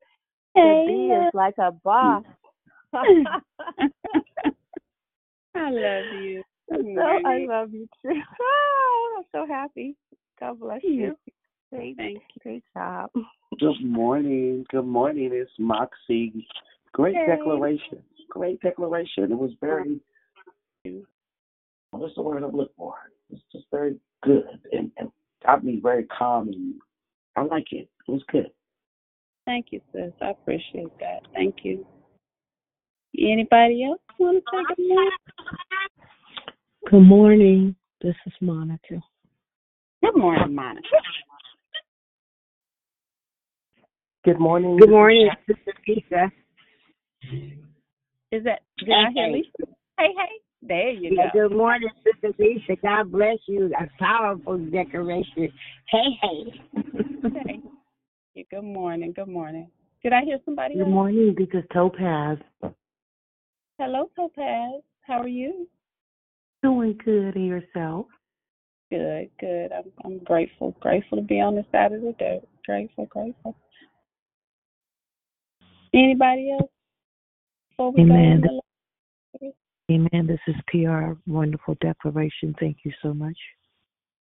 Hey, the bee is uh, like a boss. I love you. So I love you too. I'm so happy. God bless you. Great, Thank you. great job. Good morning. Good morning. It's Moxie. Great Hey. declaration. Great declaration. It was very, what's the word I'm looking for? It's just very good and, and got me very calm and I like it. It was good. Thank you, sis. I appreciate that. Thank you. Anybody else want to say good morning? Good morning. This is Monica. Good morning, Monica. Good morning. Good morning, Sister Lisa. Is that did I hear Hey. Lisa? Hey, hey. There you Yeah, go. good morning, Sister Lisa. God bless you. A powerful decoration. Hey, hey. Hey. Good morning. Good morning. Did I hear somebody Good else? morning. This is Topaz. Hello, Topaz. How are you? Doing good and yourself? Good, good. I'm I'm grateful. Grateful to be on this side of the dirt. Grateful, grateful. Anybody else? Before we Amen. Go into Amen. This is PR. Wonderful declaration. Thank you so much.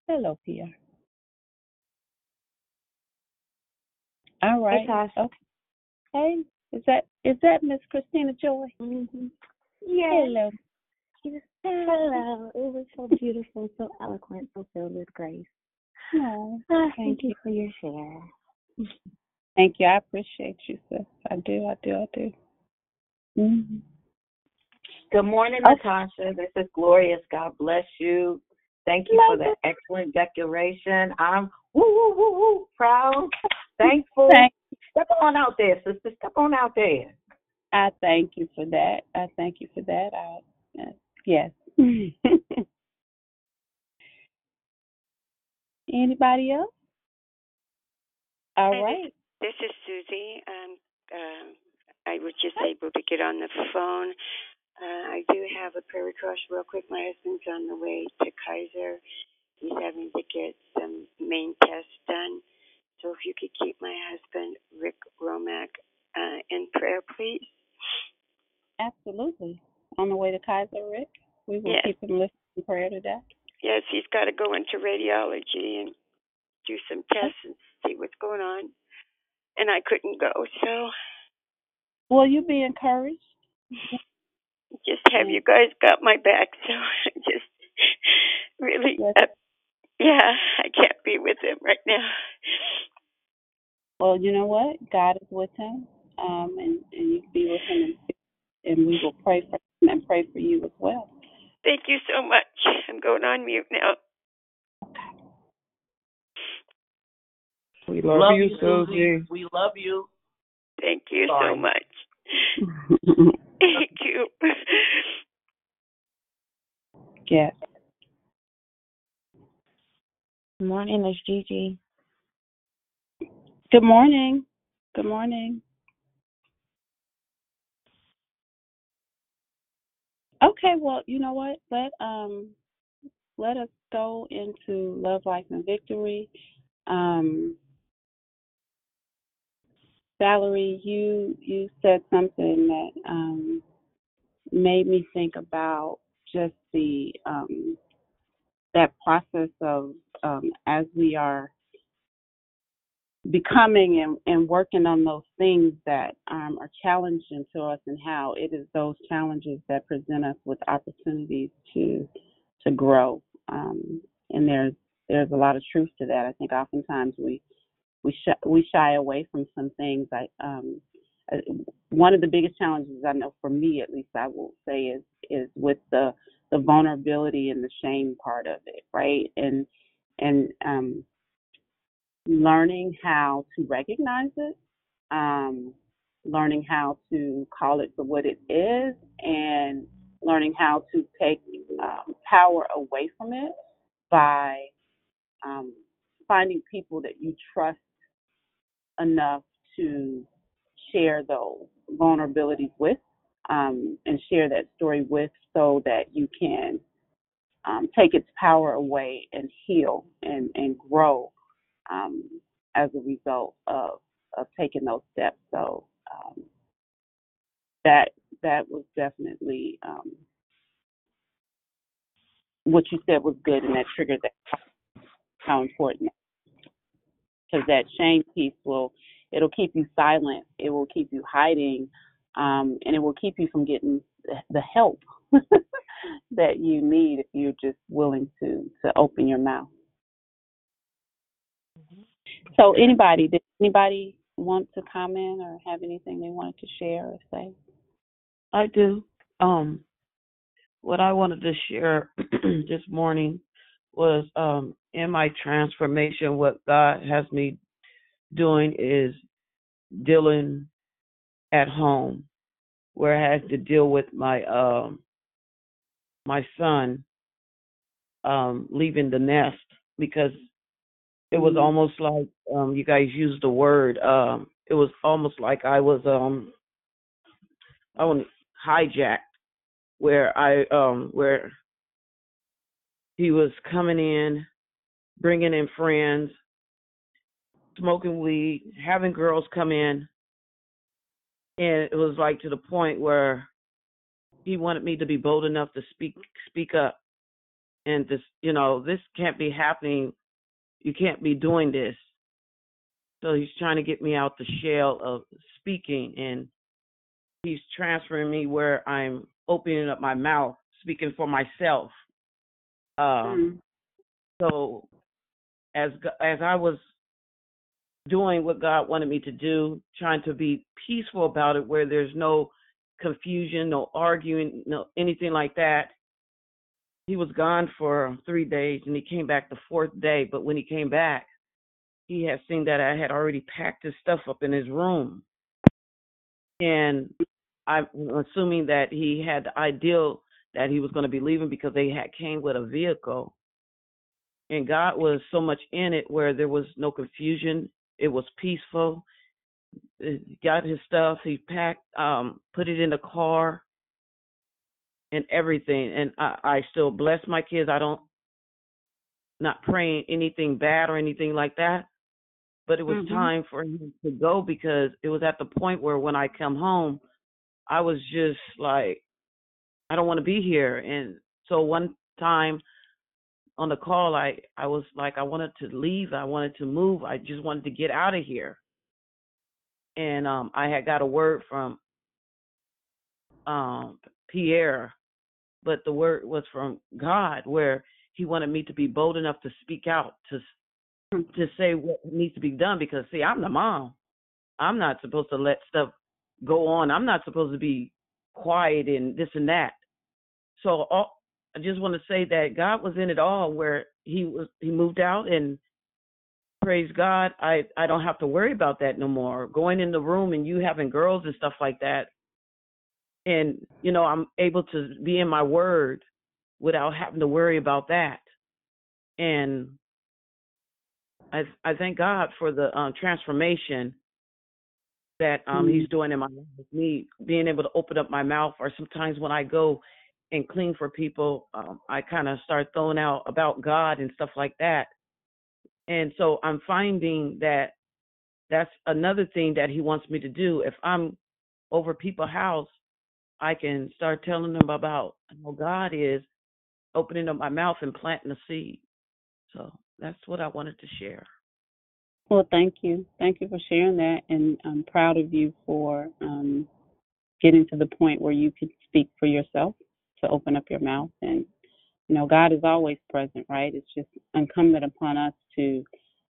Hello, PR. All right. Tasha. Okay. Hey, Is that is that Miss Christina Joy? Mm-hmm. Yes. Hello. Yes. Hello. It was so beautiful, so eloquent, so filled with grace. Oh, Ah, thank thank you for your share. Thank you. I appreciate you, sis. I do. I do. I do. Mm-hmm. Good morning, Oh. Natasha. This is Glorious. God bless you. Thank you for the excellent declaration. I'm woo woo woo woo proud, thankful. Thank- Step on out there, sister. Step on out there. I thank you for that. I thank you for that. I, uh, yes. Anybody else? All Hi, right. This is Susie. Um, uh, I was just able to get on the phone. Uh, I do have a prayer request real quick. My husband's on the way to Kaiser. He's having to get some main tests done. So if you could keep my husband, Rick Romack, uh, in prayer, please. Absolutely. On the way to Kaiser Rick, we will Yes. keep him lifted in prayer today. Yes, he's got to go into radiology and do some tests and see what's going on. And I couldn't go, so Will you be encouraged? Just have you guys got my back. So I just really, uh, yeah, I can't be with him right now. Well, you know what? God is with him, um, and, and you can be with him, and, and we will pray for him and pray for you as well. Thank you so much. I'm going on mute now. We love, you, Susie. We love you. Thank you Sorry. so much. Thank you. Yes. Good morning, it's Gigi. Good morning. Good morning. Okay, well, you know what? Let um let us go into love, life, and victory. Um, Valerie, you you said something that um, made me think about just the um, that process of um, as we are becoming and, and working on those things that um, are challenging to us and how it is those challenges that present us with opportunities to to grow. Um, and there's there's a lot of truth to that. I think oftentimes we we shy, we shy away from some things. I um uh, one of the biggest challenges I know for me at least I will say is is with the the vulnerability and the shame part of it right? And and um learning how to recognize it, um, learning how to call it for what it is, and learning how to take um, power away from it by um, finding people that you trust enough to share those vulnerabilities with um, and share that story with so that you can um, take its power away and heal and, and grow um, as a result of of taking those steps. So um, that that was definitely um, what you said was good, and that triggered that how important because that shame piece will it'll keep you silent, it will keep you hiding, um, and it will keep you from getting the, help that you need if you're just willing to to open your mouth. So anybody, did anybody want to comment or have anything they wanted to share or say? I do. Um, what I wanted to share this morning was um, in my transformation, what God has me doing is dealing at home, where I had to deal with my um, my son um, leaving the nest because it was Mhm. almost like um, you guys used the word. Um, it was almost like I was um, I was hijacked, where I um, where he was coming in, bringing in friends, smoking weed, having girls come in, and it was like to the point where he wanted me to be bold enough to speak speak up. And this you know this can't be happening. You can't be doing this. So he's trying to get me out the shell of speaking and he's transferring me where I'm opening up my mouth, speaking for myself. Um, so as as I was doing what God wanted me to do, trying to be peaceful about it, where there's no confusion, no arguing, no anything like that. He was gone for three days, and he came back the fourth day. But when he came back, he had seen that I had already packed his stuff up in his room, and I'm assuming that he had the ideal that he was going to be leaving because they had came with a vehicle and God was so much in it where there was no confusion. It was peaceful. He got his stuff. He packed, um, put it in the car, and everything. And I, I still bless my kids. I don't not praying anything bad or anything like that. But it was Mhm. time for him to go because it was at the point where when I come home, I was just like, I don't want to be here. And so one time on the call, I I was like, I wanted to leave. I wanted to move. I just wanted to get out of here. And um, I had got a word from um Pierre, but the word was from God, where He wanted me to be bold enough to speak out to to say what needs to be done. Because see, I'm the mom. I'm not supposed to let stuff go on. I'm not supposed to be quiet and this and that. So all, I just want to say that God was in it all where he was he moved out and praise God, I I don't have to worry about that no more. Going in the room and you having girls and stuff like that. And you know, I'm able to be in my word without having to worry about that. And I I thank God for the um transformation that um he's doing in my life with me being able to open up my mouth or sometimes when I go and clean for people um I kind of start throwing out about God and stuff like that and so I'm finding that that's another thing that he wants me to do if I'm over people's house I can start telling them about how God is opening up my mouth and planting a seed so that's what I wanted to share Well, thank you. Thank you for sharing that. And I'm proud of you for um, getting to the point where you could speak for yourself, to open up your mouth. And, you know, God is always present, right? It's just incumbent upon us to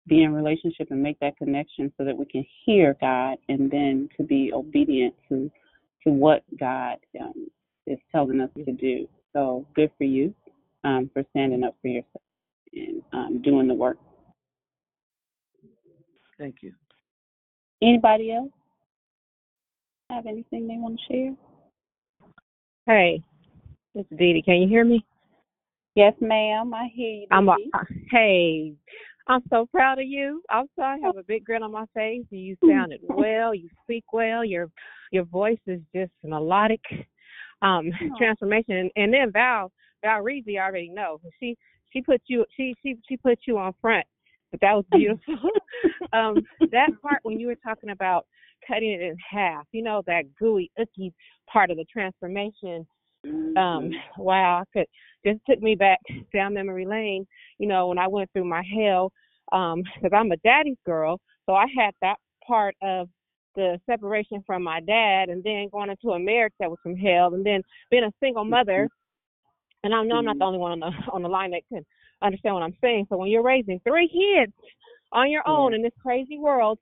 be in relationship and make that connection so that we can hear God and then to be obedient to to what God um, is telling us to do. So good for you um, for standing up for yourself and um, doing the work. thank you Anybody else have anything they want to share? Hey, it's Dee. Can you hear me? Yes, ma'am. I hear you. I'm a, hey, I'm so proud of you. I'm so I have a big grin on my face. You sounded well. You speak well. Your your voice is just melodic. Um, transformation. And, and then Val Val Reezy, I already know. She she put you she she she put you on front. But that was beautiful. um, that part when you were talking about cutting it in half, you know, that gooey, icky part of the transformation. Um, wow, I could just took me back down memory lane, you know, when I went through my hell, um, because I'm a daddy's girl, so I had that part of the separation from my dad and then going into a marriage that was from hell and then being a single mother. And I know I'm not the only one on the on the line that can understand what I'm saying. So when you're raising three kids on your own in this crazy world,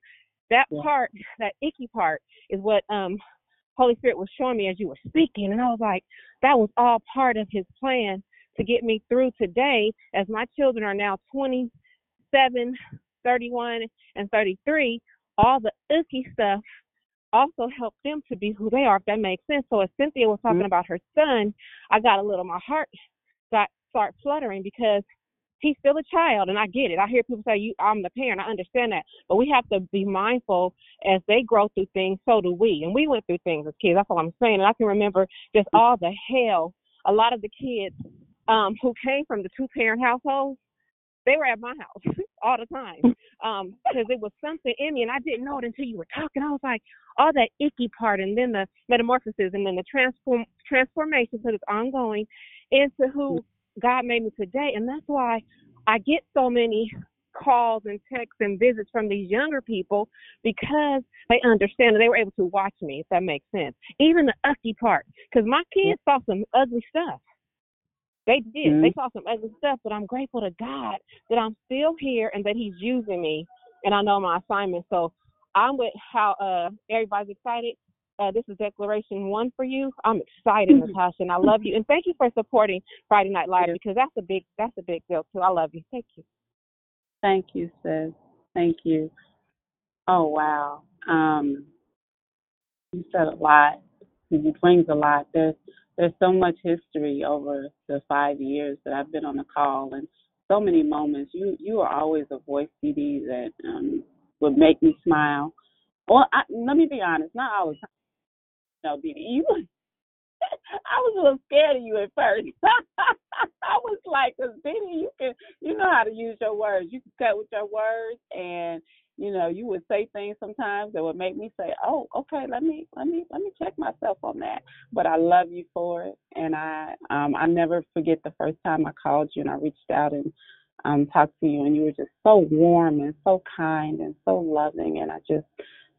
that part, that icky part, is what um Holy Spirit was showing me as you were speaking, and I was like, that was all part of His plan to get me through today. As my children are now 27, 31, and 33, all the icky stuff also helped them to be who they are, if that makes sense. So as Cynthia was talking mm-hmm. about her son, I got a little, my heart got start fluttering because he's still a child and I get it. I hear people say you I'm the parent, I understand that. But we have to be mindful as they grow through things, so do we. And we went through things as kids, that's all I'm saying. And I can remember just all the hell a lot of the kids um who came from the two parent households they were at my house all the time um because it was something in me and i didn't know it until you were talking i was like all that icky part and then the metamorphosis and then the transform transformation so it's ongoing into who god made me today and that's why i get so many calls and texts and visits from these younger people because they understand and they were able to watch me, if that makes sense. Even the ucky part, because my kids saw some ugly stuff. They did. Mhm. They saw some ugly stuff, but I'm grateful to God that I'm still here and that He's using me, and I know my assignment. So I'm with how uh everybody's excited. Uh, this is Declaration One for you. I'm excited, Natasha, and I love you. And thank you for supporting Friday Night Live because that's a big that's a big deal too. I love you. Thank you. Thank you, sis. Thank you. Oh wow. Um, you said a lot. You brings a lot. There's there's so much history over the five years that I've been on the call, and so many moments. You you are always a voice CD that um, would make me smile. Well, I, let me be honest. Not always. No, Dee, you. I was a little scared of you at first. I was like, "Cause Diddy, you can, you know how to use your words. You can cut with your words, and you know, you would say things sometimes that would make me say, "Oh, okay, let me, let me, let me check myself on that." But I love you for it, and I, um, I never forget the first time I called you and I reached out and um talked to you, and you were just so warm and so kind and so loving, and I just,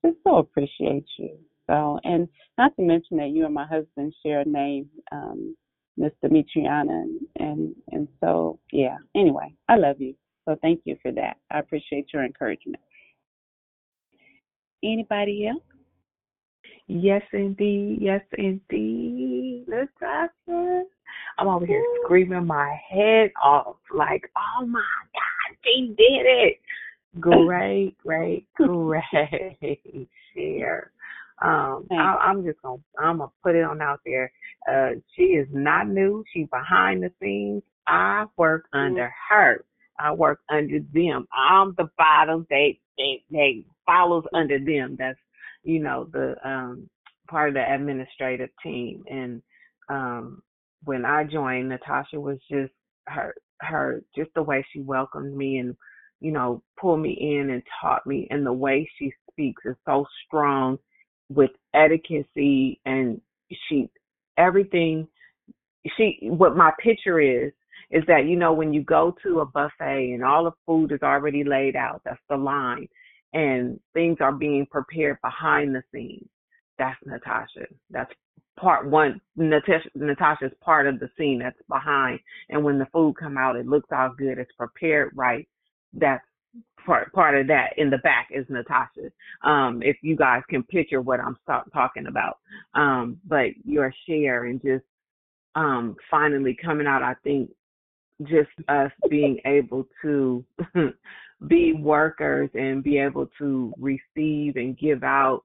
just so appreciate you. So, and not to mention that you and my husband share a name, um, Miss Demetriana, and, and so yeah. Anyway, I love you. So thank you for that. I appreciate your encouragement. Anybody else? Yes, indeed. Yes, indeed. Natasha. I'm over here screaming my head off. Like, oh my God, she did it. Great, great, great share. Um, I, I'm just gonna, I'm gonna put it on out there. Uh, she is not new. She's behind the scenes. I work under her. I work under them. I'm the bottom. They, they, they follows under them. That's, you know, the, um, part of the administrative team. And, um, when I joined, Natasha was just her, her, just the way she welcomed me and, you know, pulled me in and taught me and the way she speaks is so strong with etiquette and she, everything she what my picture is is that you know when you go to a buffet and all the food is already laid out that's the line and things are being prepared behind the scenes that's natasha. That's part one natasha natasha's part of the scene that's behind and when the food come out it looks all good it's prepared right that's part part of that in the back is natasha um if you guys can picture what i'm start talking about. Um but your share and just um finally coming out i think just us being able to be workers and be able to receive and give out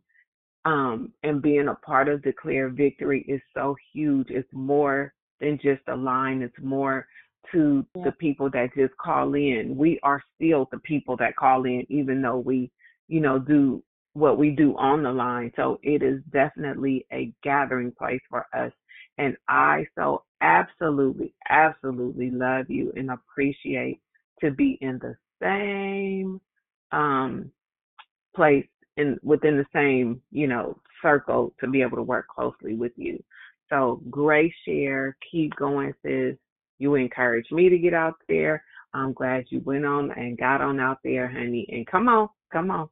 um and being a part of declare victory is so huge. It's more than just a line. It's more to the people that just call in we are still the people that call in even though we you know do what we do on the line so it is definitely a gathering place for us and I so absolutely, absolutely love you and appreciate to be in the same um place and within the same, you know, circle to be able to work closely with you. So great share. Keep going, sis. You encouraged me to get out there. I'm glad you went on and got on out there, honey. And come on, come on.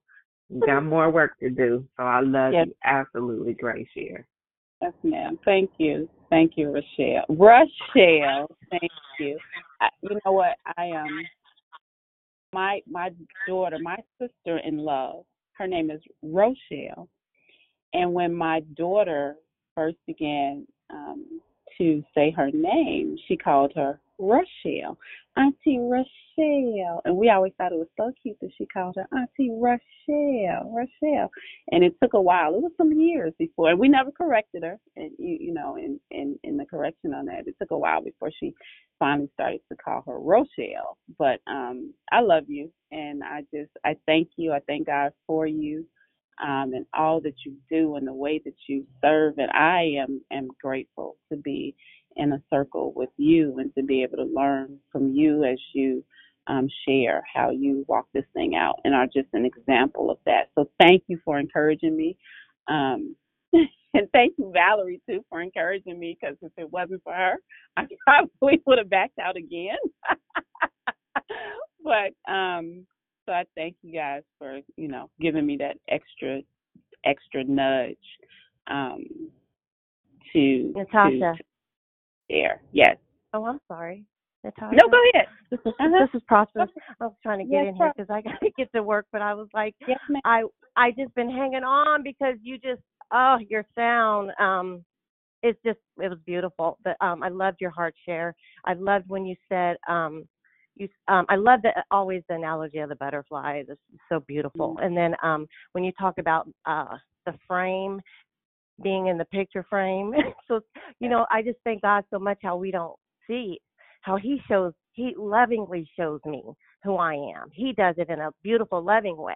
You got more work to do. So I love Yes. you. Absolutely great share. Yes, ma'am. Thank you. Thank you, Rochelle. Rochelle, thank you. I, you know what? I um my my daughter, my sister in love, her name is Rochelle. And when my daughter first began um to say her name, she called her Rochelle. Auntie Rochelle. And we always thought it was so cute that she called her Auntie Rochelle. Rochelle. And it took a while. It was some years before and we never corrected her and you you know, in, in, in the correction on that. It took a while before she finally started to call her Rochelle. But um I love you and I just I thank you. I thank God for you um, and all that you do and the way that you serve. And I am am grateful to be in a circle with you and to be able to learn from you as you um, share how you walk this thing out and are just an example of that. So thank you for encouraging me. Um, and thank you, Valerie, too, for encouraging me because if it wasn't for her, I probably would have backed out again. but um, so I thank you guys for you know giving me that extra extra nudge um, to Natasha. to there. Yes. Oh, I'm sorry. Natasha. No, go ahead. This is Uh-huh. this is prosperous. I was trying to get Yes, in here because I got to get to work, but I was like, Yes, ma'am. I I just been hanging on because you just oh your sound um it's just it was beautiful. But um I loved your heart share. I loved when you said um you um I love the always the analogy of the butterfly. This is so beautiful. And then um when you talk about uh the frame being in the picture frame. so you know, I just thank God so much how we don't see how he shows he lovingly shows me who I am. He does it in a beautiful, loving way.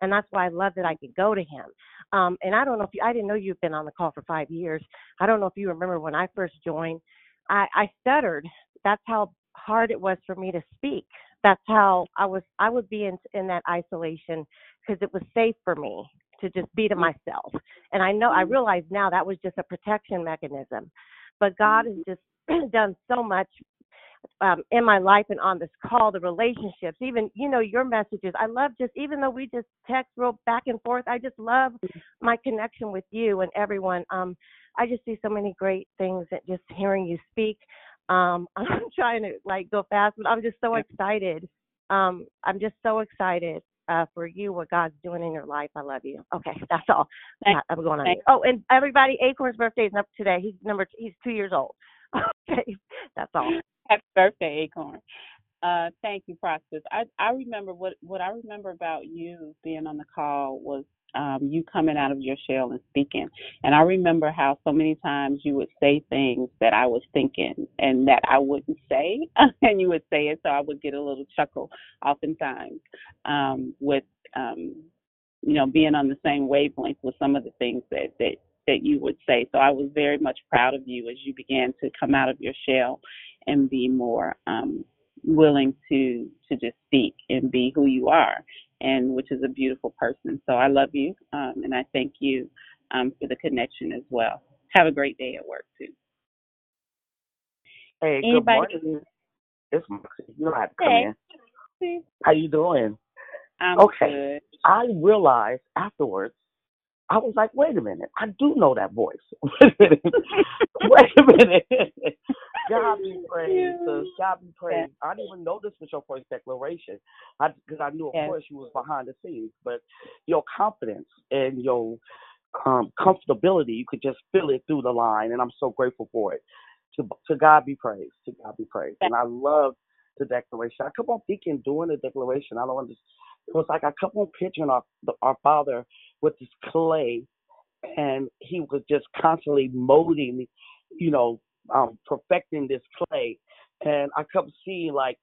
And that's why I love that I could go to him. Um, and I don't know if you, I didn't know you've been on the call for five years. I don't know if you remember when I first joined, I, I stuttered. That's how hard it was for me to speak. That's how I was, I would be in, in that isolation because it was safe for me to just be to myself. And I know, I realize now that was just a protection mechanism. But God has just done so much um, in my life and on this call, the relationships, even you know your messages. I love just even though we just text real back and forth. I just love my connection with you and everyone. Um, I just see so many great things that just hearing you speak. Um, I'm trying to like go fast, but I'm just so excited. Um, I'm just so excited uh, for you, what God's doing in your life. I love you. Okay, that's all. Thank- I'm going on. Oh, and everybody, Acorn's birthday is up today. He's number. He's two years old. Okay, that's all. Happy birthday, Acorn. Uh, thank you, Prosperous. I I remember what what I remember about you being on the call was um, you coming out of your shell and speaking. And I remember how so many times you would say things that I was thinking and that I wouldn't say, and you would say it, so I would get a little chuckle oftentimes um, with um, you know being on the same wavelength with some of the things that that that you would say. So I was very much proud of you as you began to come out of your shell and be more um, willing to to just speak and be who you are, and which is a beautiful person. So I love you, um, and I thank you um, for the connection as well. Have a great day at work too. Hey, good morning. It's Moxie. You don't have to come Hey. in. How you doing? I'm okay. good. I realized afterwards, I was like, wait a minute, I do know that voice. wait a minute. wait a minute. God be praised. sis. God be praised. I didn't even know this was your first declaration. I because I knew of Yes. course you was behind the scenes, but your confidence and your um comfortability, you could just feel it through the line, and I'm so grateful for it. To to God be praised. To God be praised. And I love the declaration. I kept on thinking during the declaration. I don't understand. It was like I on picturing our our father with this clay, and he was just constantly molding, you know, um, perfecting this clay. And I kept seeing like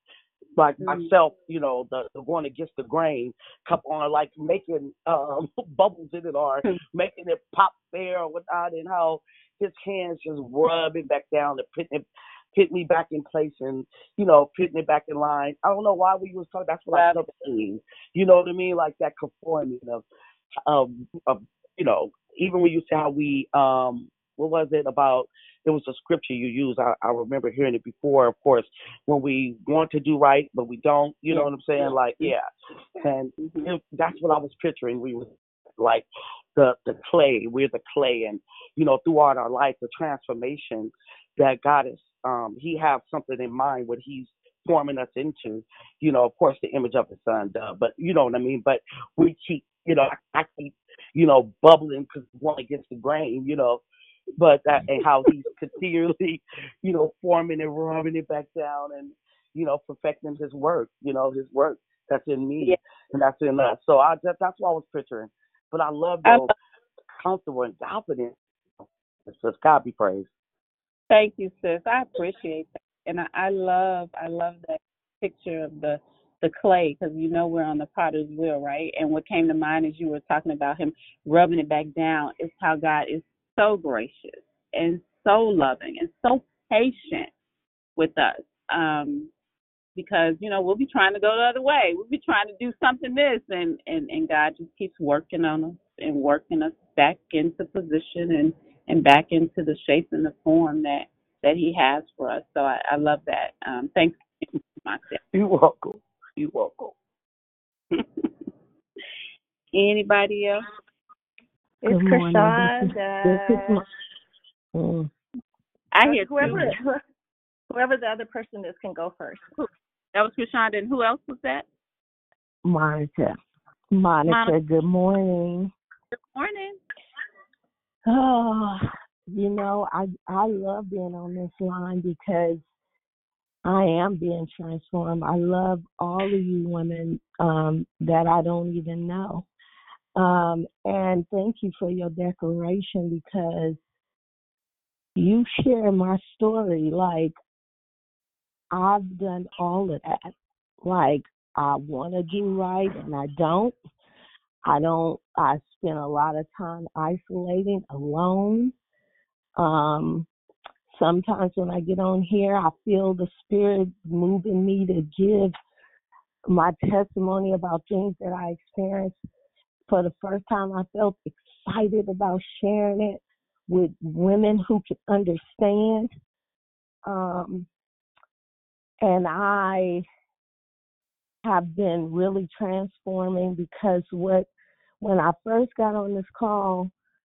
like myself, you know, the, the going against the grain, kept on like making um bubbles in it or making it pop there or whatnot, and how his hands just rubbing back down and putting it put me back in place and you know putting me back in line. I don't know why we was talking. That's what I kept seeing. You know what I mean? Like that conforming of um of you know even when you say how we um what was it about it was a scripture you used I, I remember hearing it before of course when we want to do right but we don't you know what i'm saying like yeah and it, that's what i was picturing we was like the the clay we're the clay and you know throughout our life the transformation that god is um he have something in mind what he's forming us into. You know of course the image of his son duh, but you know what i mean? But we keep you know i, I keep you know bubbling because one against the grain you know but that and how he's continually you know forming and rubbing it back down and you know perfecting his work you know his work that's in me and that's in us. So i that, that's what i was picturing. But i love I your comfortable and confident. It's just god be praised Thank you, sis. I appreciate that, and I, I love I love that picture of the the clay because you know we're on the potter's wheel, right? And what came to mind as you were talking about him rubbing it back down is how God is so gracious and so loving and so patient with us. Um, because you know we'll be trying to go the other way. We'll be trying to do something this, and and and God just keeps working on us and working us back into position and and back into the shape and the form that that He has for us. So I, I love that. Um, thanks, myself. you're welcome you're welcome Anybody else? It's Good morning. Krishanda. This is my, mm, I hear whoever two. whoever the other person is can go first. That was Krishanda, and who else was that? Monica. Monica, Monica. good morning. Good morning. Oh, you know, I I love being on this line because I am being transformed. I love all of you women um, that I don't even know. Um, and thank you for your declaration because you share my story. Like, I've done all of that. Like, I want to do right and I don't. I don't, I spend a lot of time isolating alone. Um, sometimes when I get on here, I feel the spirit moving me to give my testimony about things that I experienced. For the first time, I felt excited about sharing it with women who could understand. Um, and I have been really transforming because what when I first got on this call,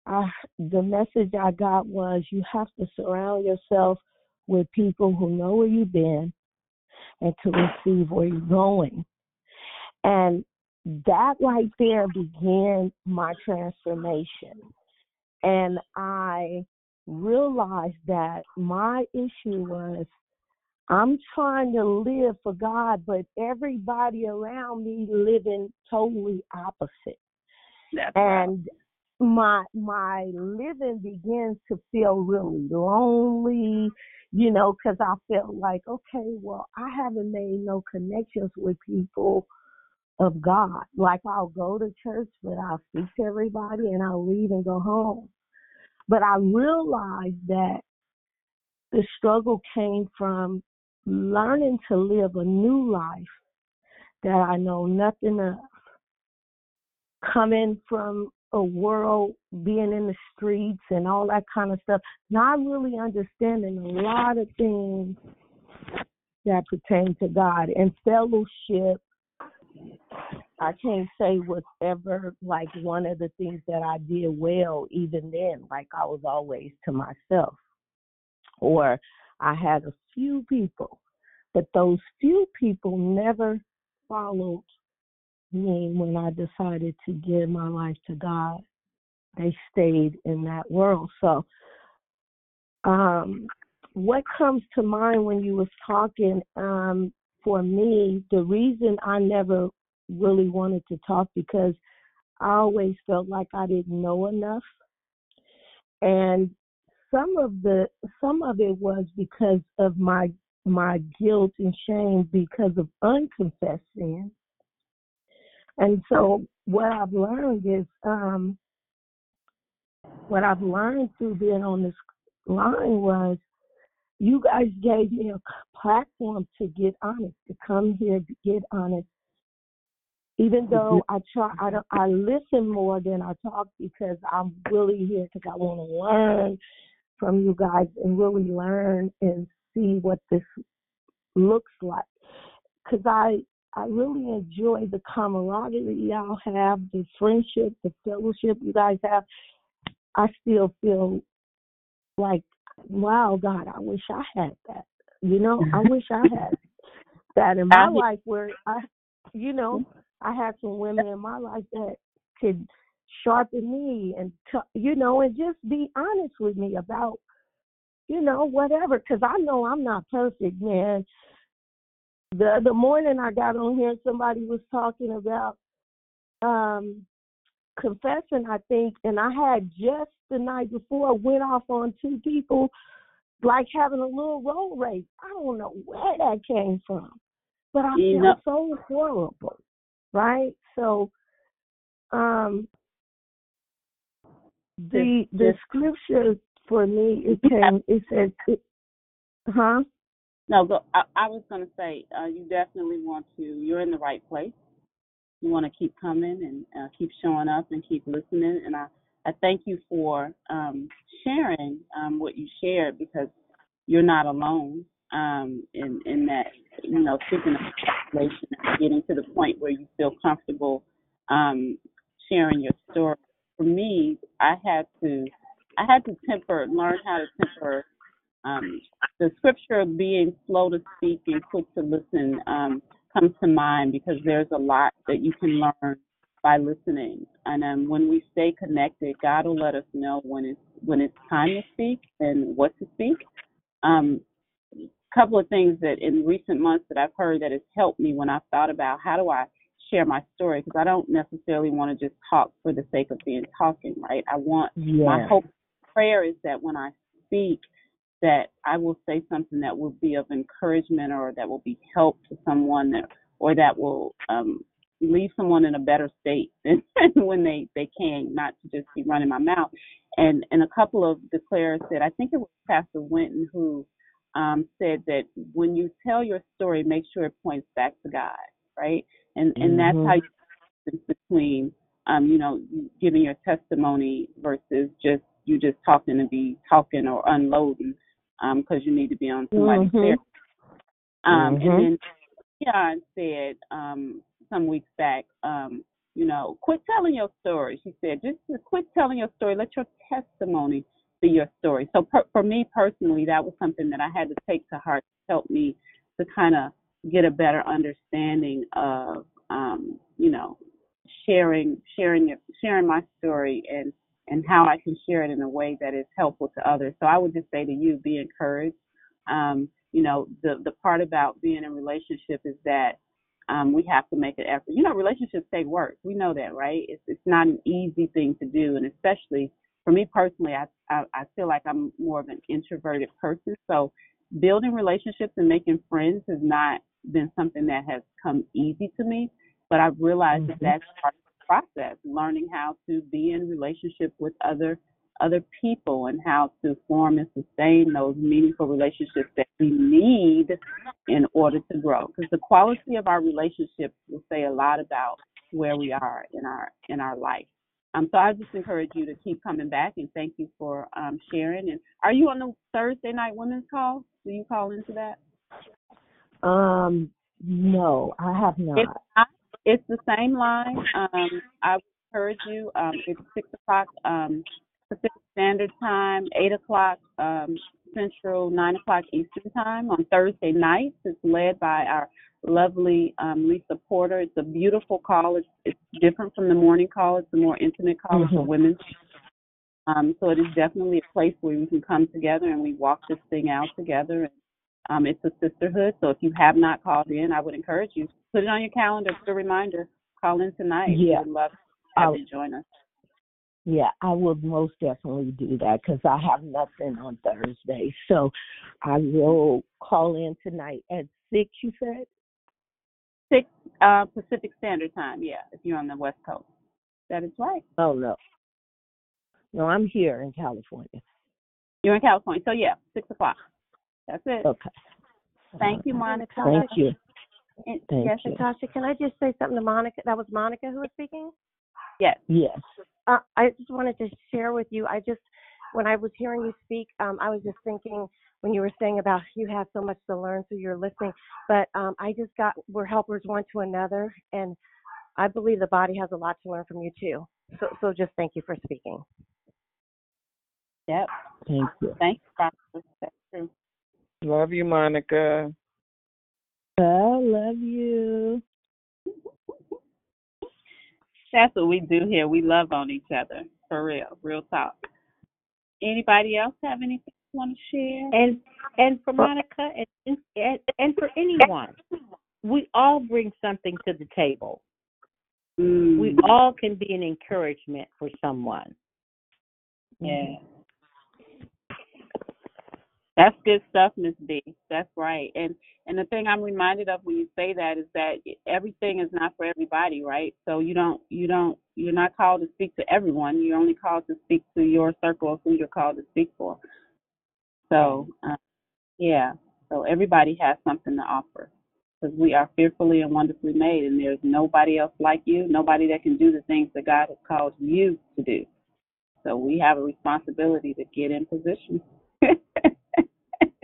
I the message I got was you have to surround yourself with people who know where you've been and to receive where you're going. And that right there began my transformation. And I realized that my issue was I'm trying to live for God, but everybody around me living totally opposite. That's and my my living begins to feel really lonely, you know, because I felt like, okay, well, I haven't made no connections with people of God. Like I'll go to church, but I'll speak to everybody and I'll leave and go home. But I realized that the struggle came from learning to live a new life that I know nothing of. Coming from a world, being in the streets and all that kind of stuff, not really understanding a lot of things that pertain to God and fellowship. I can't say was ever like one of the things that I did well, even then, like I was always to myself. Or I had a few people, but those few people never followed me when I decided to give my life to God. They stayed in that world. So, um, what comes to mind when you was talking? Um, for me, the reason I never really wanted to talk because I always felt like I didn't know enough, and some of the some of it was because of my my guilt and shame because of unconfessed sin. And so what I've learned is um what I've learned through being on this line was you guys gave me a platform to get honest, to come here to get honest. Even though I try, I don't, I listen more than I talk because I'm really here because I want to learn from you guys and really learn and see what this looks like. Because I I really enjoy the camaraderie y'all have, the friendship, the fellowship you guys have. I still feel like, wow, God, I wish I had that. You know, I wish I had that in my life where I, you know, I had some women in my life that could sharpen me and, t- you know, and just be honest with me about, you know, whatever. Because I know I'm not perfect, man. The other morning I got on here, somebody was talking about um confessing, I think, and I had just the night before went off on two people like having a little road race. I don't know where that came from. But I You feel so horrible. Right? So um the the scripture for me it came it says it, huh? No, go, I, I was going to say, uh, you definitely want to, you're in the right place. You want to keep coming and uh, keep showing up and keep listening. And I, I thank you for um, sharing um, what you shared because you're not alone um, in, in that, you know, speaking of and getting to the point where you feel comfortable um, sharing your story. For me, I had to I had to temper, learn how to temper um, the scripture of being slow to speak and quick to listen um, comes to mind because there's a lot that you can learn by listening. And um, when we stay connected, God will let us know when it's when it's time to speak and what to speak. Um, couple of things that in recent months that I've heard that has helped me when I've thought about how do I share my story because I don't necessarily want to just talk for the sake of being talking, right? I want my hope prayer is that when I speak that I will say something that will be of encouragement or that will be help to someone that or that will um leave someone in a better state than when they they came, not to just be running my mouth. And and a couple of declarers said, I think it was Pastor Winton who um, said that when you tell your story, make sure it points back to God, right? And and that's how you between um, you know, giving your testimony versus just you just talking to be talking or unloading because you need to be on somebody's Mhm. therapy. Um, Mhm. And then Keon said um, some weeks back, um, you know, quit telling your story. She said, just, quit telling your story. Let your testimony be your story. So per, for me personally, that was something that I had to take to heart to help me to kind of get a better understanding of, um, you know, sharing sharing sharing my story and and how I can share it in a way that is helpful to others. So I would just say to you, be encouraged. Um, you know, the the part about being in relationship is that um, we have to make an effort. You know, relationships take work. We know that, right? It's it's not an easy thing to do, and especially for me personally, I I, I feel like I'm more of an introverted person. So building relationships and making friends has not been something that has come easy to me. But I've realized that that's part process, learning how to be in relationship with other other people and how to form and sustain those meaningful relationships that we need in order to grow. Because the quality of our relationships will say a lot about where we are in our in our life. Um, so I just encourage you to keep coming back and thank you for um, sharing. And are you on the Thursday night women's call? Do you call into that? Um, no, I have not. not. It's the same line. Um, I encourage you. Um, it's six o'clock um, Pacific Standard Time, eight o'clock um, Central, nine o'clock Eastern Time on Thursday nights. It's led by our lovely um, Lisa Porter. It's a beautiful call. It's, it's different from the morning call. It's a more intimate call. A Mhm. women's. Um, so it is definitely a place where we can come together and we walk this thing out together. And um, it's a sisterhood. So if you have not called in, I would encourage you put it on your calendar. Put a reminder. Call in tonight. Yeah. would love to have I'll- you join us. Yeah, I will most definitely do that because I have nothing on Thursday. So I will call in tonight at six. You said Six uh, Pacific Standard Time. Yeah, if you're on the West Coast, that is right. Oh no, no, I'm here in California. You're in California, so yeah, six o'clock. That's it. Okay. Thank you, Monica. Thank you. And- Thank yes, you. Natasha, can I just say something to Monica? That was Monica who was speaking? Yes. Yes. Uh, I just wanted to share with you. I just, when I was hearing you speak, um, I was just thinking when you were saying about you have so much to learn through your listening, but um, I just got we're helpers one to another, and I believe the body has a lot to learn from you too. So, so just thank you for speaking. Yep. Thank you. Thank you, That's true. Love you, Monica. I love you. That's what we do here. We love on each other. For real. Real talk. Anybody else have anything you want to share? And and for Monica and and, and for anyone, we all bring something to the table. Mm. We all can be an encouragement for someone. Yeah. That's good stuff, Miss B. That's right. And and the thing I'm reminded of when you say that is that everything is not for everybody, right? So you don't you don't you're not called to speak to everyone. You're only called to speak to your circle of who you're called to speak for. So uh, yeah. So everybody has something to offer because we are fearfully and wonderfully made, and there's nobody else like you, nobody that can do the things that God has called you to do. So we have a responsibility to get in position.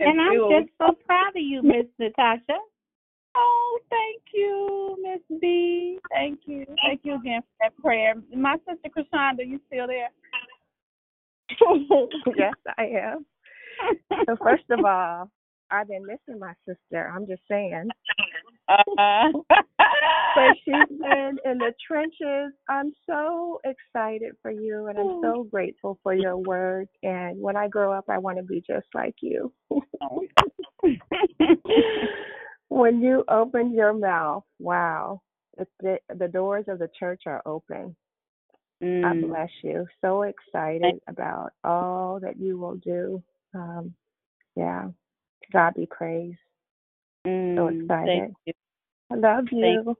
And I'm do what we just so proud of you, Miss Natasha. Oh, thank you, Miss B. Thank Thank you. Thank you again for that prayer. My sister Krishanda, you still there? yes, I am. So first of all, I've been missing my sister. I'm just saying. Uh, but she's been in the trenches. I'm so excited for you and I'm so grateful for your work. And when I grow up, I want to be just like you. when you open your mouth, wow, the, the doors of the church are open. I mm, bless you. So excited about all that you will do. Um, yeah, God be praised. So mm, excited. thank you. I love you.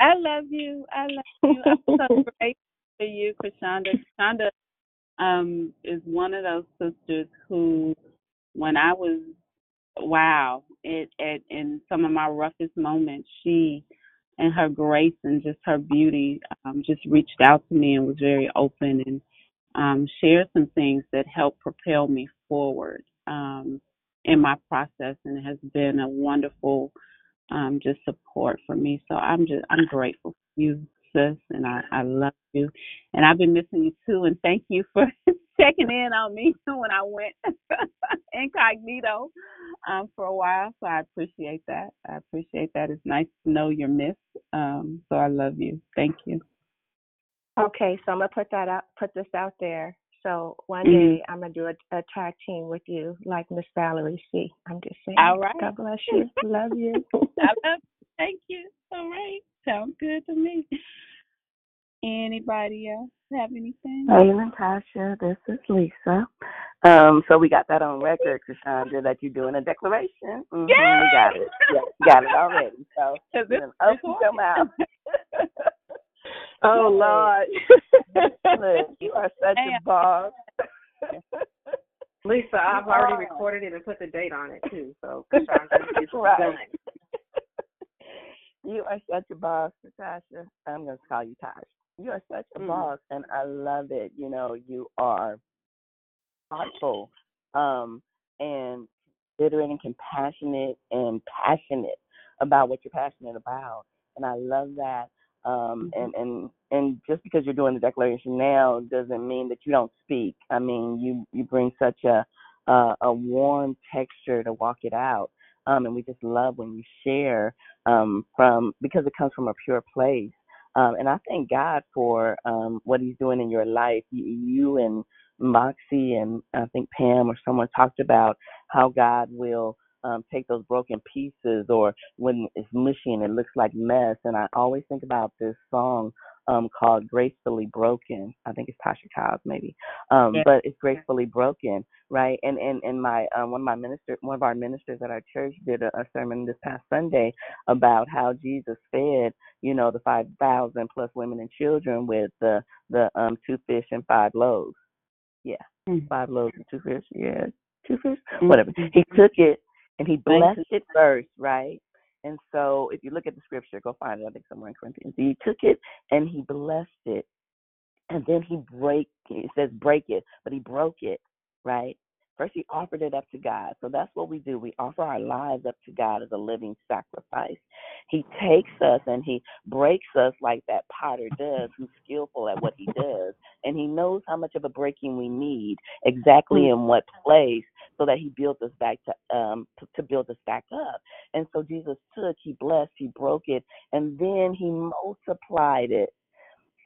I love you. I love you. I'm so grateful for you, Krishanda. Krishanda um, is one of those sisters who, when I was, wow, it, at in some of my roughest moments, she and her grace and just her beauty um, just reached out to me and was very open and um, shared some things that helped propel me forward um, in my process, and it has been a wonderful um, just support for me. So I'm just I'm grateful for you, sis, and I, I love you. And I've been missing you too. And thank you for checking in on me when I went incognito um, for a while. So I appreciate that. I appreciate that. It's nice to know you're missed. Um, so I love you. Thank you. Okay, so I'm gonna put that out, put this out there. So one Mhm. day I'm gonna do a, a tag team with you, like Miss Valerie C. I'm just saying. All right. God bless you. Love you. I love you. Thank you. All right. Sounds good to me. Anybody else have anything? Hey, Natasha, this is Lisa. Um, so we got that on record, Cassandra, that you're doing a declaration. hmm We got it. Yeah, got it already. So you it's, done open your mouth. Oh Lord. You are such a boss. Lisa, I've already recorded it and put the date on it too. So it's Right. You are such a boss, Natasha. I'm going to call you Tosh. You are such a Mm. boss, and I love it. You know, you are thoughtful um, and considerate and compassionate and passionate about what you're passionate about. And I love that. Um, and, and and just because you're doing the declaration now doesn't mean that you don't speak. I mean, you you bring such a a, a warm texture to walk it out. Um, and we just love when you share um, from because it comes from a pure place. Um, and I thank God for um, what He's doing in your life. You, you and Moxie and I think Pam or someone talked about how God will um, take those broken pieces or when it's mushy and it looks like mess. And I always think about this song um, called Gracefully Broken. I think it's Tasha Cobbs maybe, um, Yeah. but it's Gracefully Broken, right? And and and my um, one of my minister, one of our ministers at our church did a, a sermon this past Sunday about how Jesus fed, you know, the five thousand plus women and children with the the um two fish and five loaves. Yeah, Mm. five loaves and two fish. Yeah, two fish, Mm. whatever. He took it and he blessed it first, right? And so if you look at the scripture, go find it, I think somewhere in Corinthians. He took it and he blessed it. And then he break it says break it, but he broke it, right? First he offered it up to God. So that's what we do. We offer our lives up to God as a living sacrifice. He takes us and he breaks us like that potter does, who's skillful at what he does. And he knows how much of a breaking we need, exactly in what place, so that he builds us back to um to, to build us back up. And so Jesus took, he blessed, he broke it, and then he multiplied it.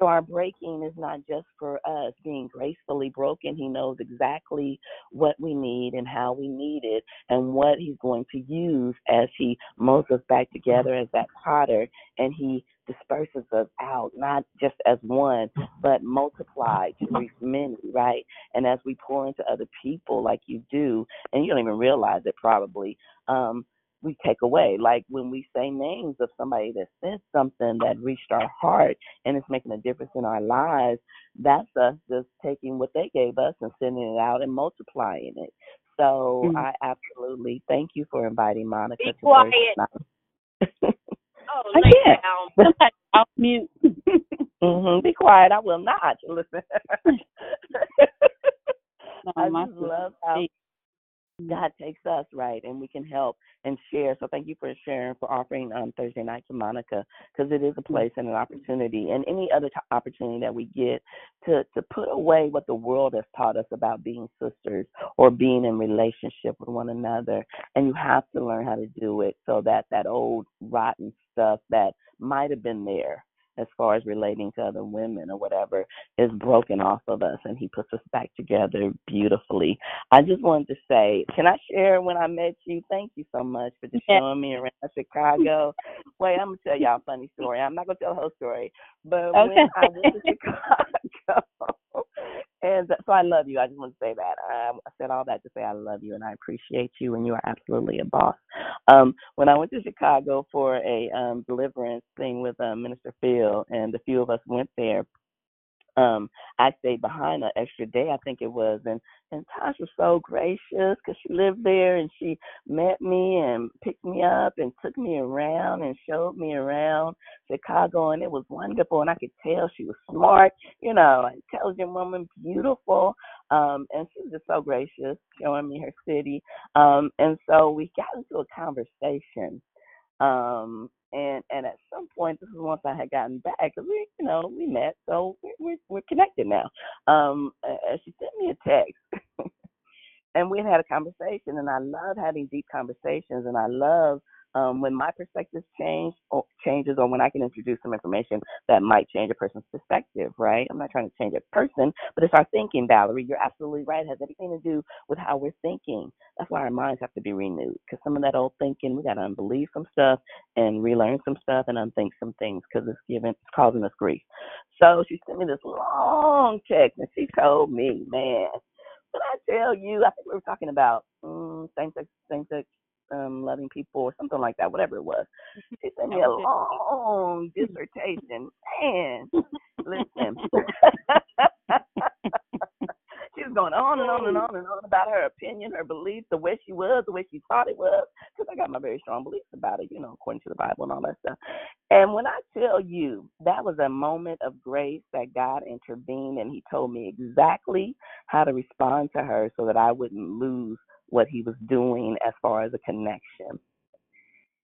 So our breaking is not just for us being gracefully broken. He knows exactly what we need and how we need it and what he's going to use as he molds us back together as that potter and he disperses us out, not just as one, but multiplied to reach many, right? And as we pour into other people like you do, and you don't even realize it probably, um, we take away. Like when we say names of somebody that said something that reached our heart and it's making a difference in our lives, that's us just taking what they gave us and sending it out and multiplying it. So Mhm. I absolutely thank you for inviting Monica Be to Thursday quiet. night. Oh, I lay can't. down. Somebody off mute. hmm Be quiet. I will not listen. No, I just love how speaks. God takes us right, and we can help and share. So thank you for sharing, for offering um, Thursday night to Monica, because it is a place and an opportunity, and any other t- opportunity that we get to to put away what the world has taught us about being sisters or being in relationship with one another. And you have to learn how to do it so that that old rotten stuff that might have been there as far as relating to other women or whatever is broken off of us and he puts us back together beautifully. I just wanted to say, can I share when I met you? Thank you so much for just showing me around Chicago. Wait, I'm gonna tell y'all a funny story. I'm not gonna tell the whole story. But when I went to Chicago and so I love you. I just want to say that. I, I said all that to say I love you and I appreciate you and you are absolutely a boss. Um, when I went to Chicago for a um deliverance thing with um, Minister Phil and a few of us went there, um I stayed behind an extra day I think it was and and Tosh was so gracious because she lived there and she met me and picked me up and took me around and showed me around Chicago and it was wonderful and I could tell she was smart you know intelligent woman beautiful um and she was just so gracious showing me her city um and so we got into a conversation um, and and at some point, this is once I had gotten back, 'cause we, you know, we met, so we're we're, we're connected now. Um, uh, she sent me a text, and we had had a conversation, and I love having deep conversations, and I love um, when my perspective change or changes, or when I can introduce some information that might change a person's perspective. Right? I'm not trying to change a person, but it's our thinking, Valerie. You're absolutely right. It has everything to do with how we're thinking. That's why our minds have to be renewed. Because some of that old thinking, we got to unbelieve some stuff and relearn some stuff and unthink some things because it's giving, it's causing us grief. So she sent me this long text, and she told me, man, when I tell you, I think we were talking about mm, same sex, same sex, um, loving people or something like that, whatever it was. She sent me a long dissertation. Man, listen. she was going on and on and on and on about her opinion, her beliefs, the way she was, the way she thought it was. Because I got my very strong beliefs about it, you know, according to the Bible and all that stuff. And when I tell you that was a moment of grace that God intervened and He told me exactly how to respond to her so that I wouldn't lose what He was doing as far as a connection.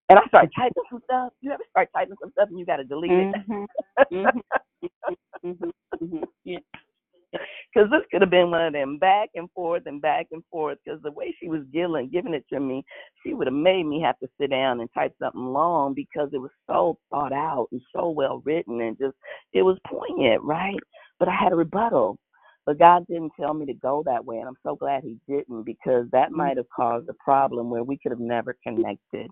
And I started typing some stuff. You ever start typing some stuff and you got to delete it? Mm-hmm. Mm-hmm. Mm-hmm. Yeah. Because this could have been one of them back and forth and back and forth. Because the way she was giving giving it to me, she would have made me have to sit down and type something long because it was so thought out and so well written and just it was poignant, right? But I had a rebuttal. But God didn't tell me to go that way, and I'm so glad He didn't because that might have caused a problem where we could have never connected.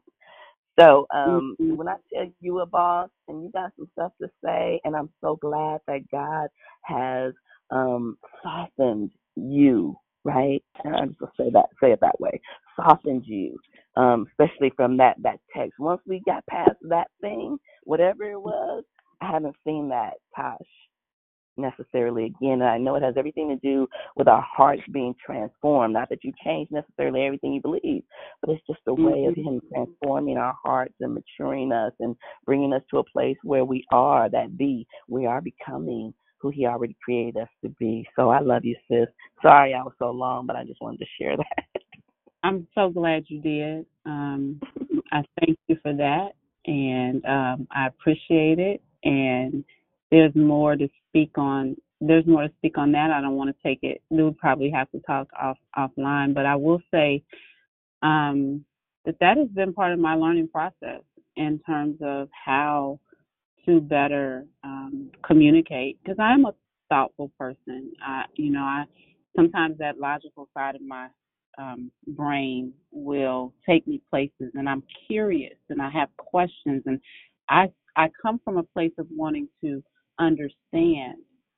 So um, when I tell you a boss and you got some stuff to say, and I'm so glad that God has um, softened you, right? And I'm just gonna say that, say it that way, softened you, um, especially from that that text. Once we got past that thing, whatever it was, I haven't seen that Tosh necessarily again. And I know it has everything to do with our hearts being transformed. Not that you change necessarily everything you believe, but it's just a way of Him transforming our hearts and maturing us and bringing us to a place where we are that be. We are becoming who He already created us to be. So I love you, sis. Sorry I was so long, but I just wanted to share that. I'm so glad you did. Um, I thank you for that, and um, I appreciate it. And there's more to speak on. There's more to speak on that. I don't want to take it. We probably have to talk off offline, but I will say um, that that has been part of my learning process in terms of how to better um, communicate. Because I am a thoughtful person. I, you know, I sometimes that logical side of my um, brain will take me places, and I'm curious, and I have questions, and I I come from a place of wanting to understand,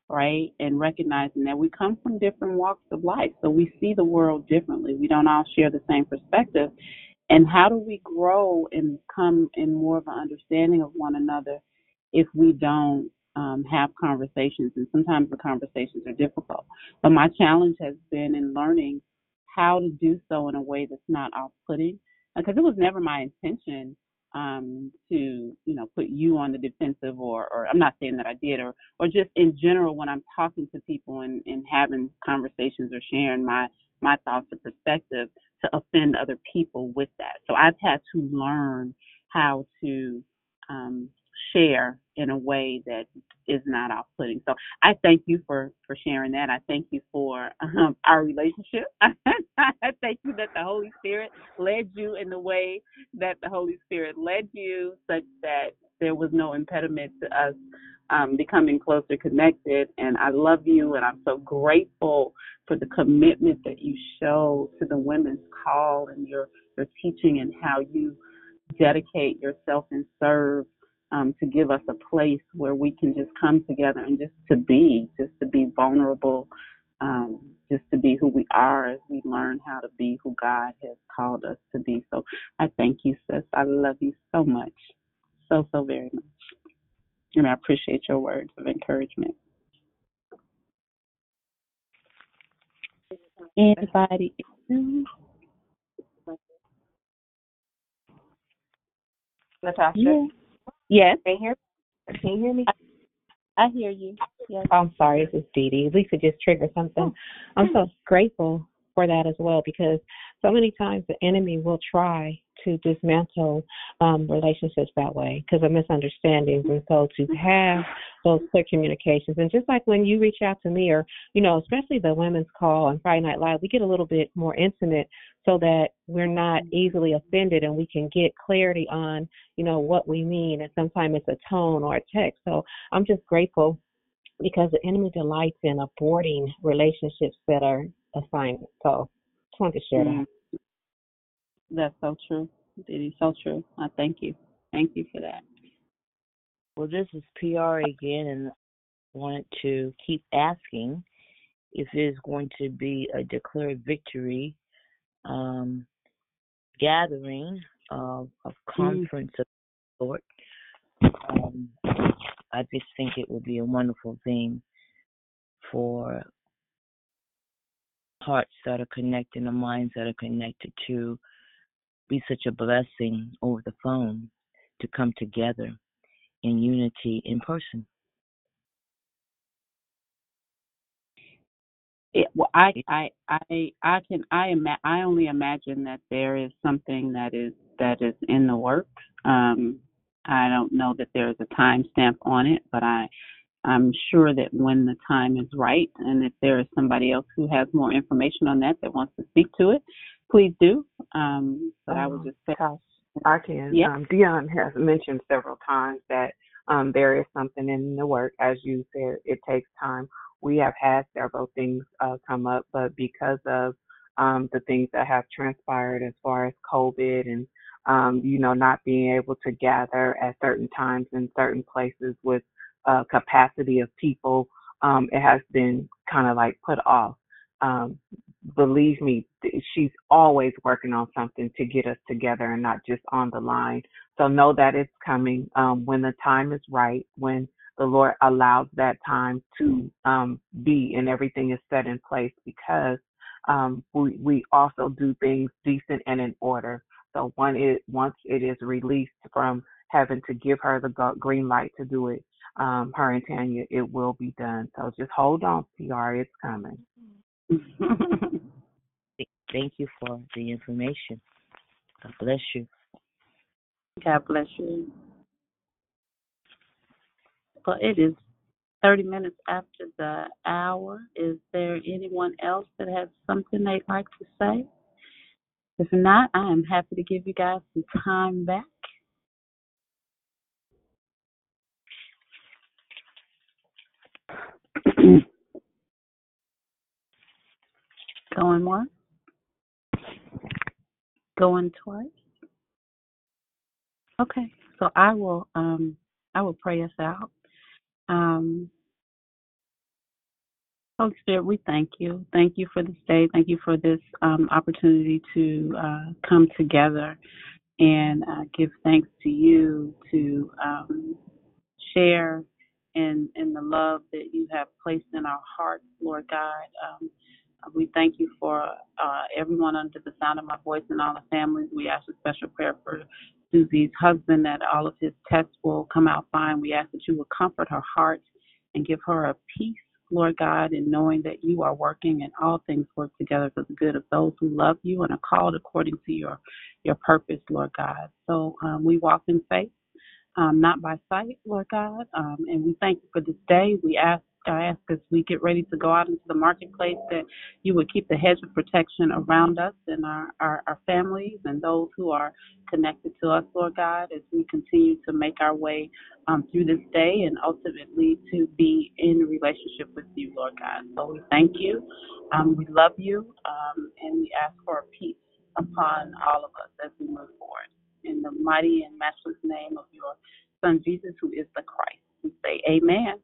right, and recognizing that we come from different walks of life, so we see the world differently. We don't all share the same perspective, and how do we grow and come in more of an understanding of one another if we don't um, have conversations? And sometimes the conversations are difficult. But my challenge has been in learning how to do so in a way that's not off-putting, because it was never my intention um, to, you know, put you on the defensive, or, or I'm not saying that I did, or, or just in general when I'm talking to people and, and having conversations or sharing my my thoughts or perspective. to offend other people with that. So I've had to learn how to um, share in a way that is not off-putting. So I thank you for for sharing that. I thank you for um, our relationship. I thank you that the Holy Spirit led you in the way that the Holy Spirit led you, such that there was no impediment to us um, becoming closer connected. And I love you, and I'm so grateful for the commitment that you show to the women's call and your your teaching and how you dedicate yourself and serve um, to give us a place where we can just come together and just to be, just to be vulnerable, um, just to be who we are as we learn how to be who God has called us to be. So I thank you, sis. I love you so much, so so very much, and I appreciate your words of encouragement. Anybody? Natasha. Yeah. Yes. Can you hear? Can you hear me? I hear you. Yes. Oh, I'm sorry, this is Dee Dee. Lisa just triggered something. I'm so grateful for that as well because so many times the enemy will try to dismantle um, relationships that way because of misunderstandings. And so to have those clear communications, and just like when you reach out to me, or you know, especially the women's call on Friday Night Live, we get a little bit more intimate so that we're not easily offended and we can get clarity on you know what we mean. And sometimes it's a tone or a text. So I'm just grateful because the enemy delights in aborting relationships that are assigned. So just wanted to share that. Mm. That's so true. It is so true. I thank you. Thank you for that. Well, this is PR again, and I wanted to keep asking if there's going to be a declared victory um, gathering of a conference of sort. Um, I just think it would be a wonderful thing for hearts that are connected and minds that are connected to be such a blessing over the phone to come together in unity in person. It, well, I, I, I, I can, I ima- I only imagine that there is something that is that is in the works. Um, I don't know that there is a time stamp on it, but I, I'm sure that when the time is right, and if there is somebody else who has more information on that that wants to speak to it, please do. Um, but I would Um, just say, I can. Yeah. Um, Dion has mentioned several times that um, there is something in the work. As you said, it takes time. We have had several things uh, come up, but because of um, the things that have transpired as far as COVID and um, you know not being able to gather at certain times in certain places with uh, capacity of people, um, it has been kind of like put off. Believe me, she's always working on something to get us together and not just on the line. So know that it's coming um, when the time is right, when the Lord allows that time to um, be and everything is set in place because um, we, we also do things decent and in order. So it, once it is released from having to give her the green light to do it, um, her and Tanya, it will be done. So just hold on, PR, it's coming. Thank you for the information. God bless you. God bless you. Well, it is 30 minutes after the hour. Is there anyone else that has something they'd like to say? If not, I am happy to give you guys some time back. Going once? Going twice? Okay, so I will um I will pray us out. Um Holy Spirit, we thank you. Thank you for this day. Thank you for this um, opportunity to uh, come together and uh, give thanks to you to um, share in in the love that you have placed in our hearts, Lord God. Um, we thank you for uh, everyone under the sound of my voice and all the families. We ask a special prayer for Susie's husband that all of his tests will come out fine. We ask that you will comfort her heart and give her a peace Lord God, in knowing that you are working and all things work together for the good of those who love you and are called according to your your purpose, Lord God. So um, we walk in faith, um, not by sight, Lord God. Um, and we thank you for this day. We ask I ask as we get ready to go out into the marketplace that you would keep the hedge of protection around us and our, our, our families and those who are connected to us, Lord God, as we continue to make our way um, through this day and ultimately to be in relationship with you, Lord God. So we thank you. Um, we love you um, and we ask for peace upon all of us as we move forward. In the mighty and matchless name of your Son Jesus, who is the Christ, we say amen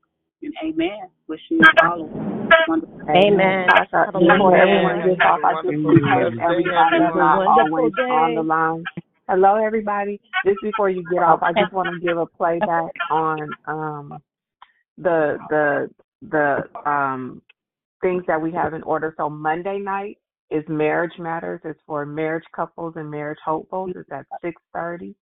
and amen. Wishing you all a wonderful Amen. Tasha, before everyone gets off, I just want to everybody that's not always on the line. Hello, everybody. Just before you get off, I just want to give a playback on um the the the um things that we have in order. So Monday night is Marriage Matters. It's for marriage couples and marriage hopefuls. It's at six thirty.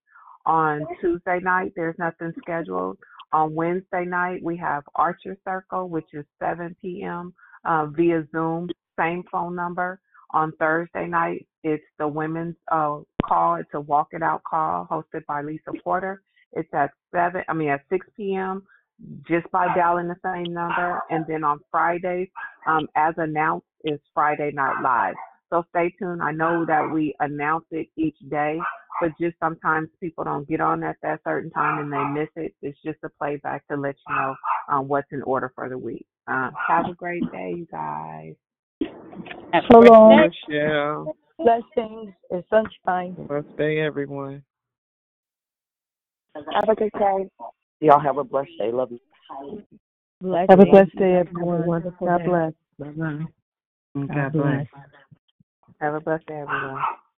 On Tuesday night, there's nothing scheduled. On Wednesday night, we have Archer Circle, which is 7 p.m. Uh, via Zoom, same phone number. On Thursday night, it's the women's uh, call. It's a walk it out call hosted by Lisa Porter. It's at seven. I mean at 6 p.m. Just by dialing the same number. And then on Fridays, um, as announced, is Friday Night Live. So stay tuned. I know that we announce it each day, but just sometimes people don't get on at that certain time and they miss it. It's just a playback to let you know um, what's in order for the week. Um, have a great day, you guys. Shalom. Michelle. Blessings and sunshine. Blessed day, everyone. Have a good day. Y'all have a blessed day. Love you. Have a blessed day, everyone. Wonderful God day. bless. Bye-bye. God bless. Have a blessed day, everyone.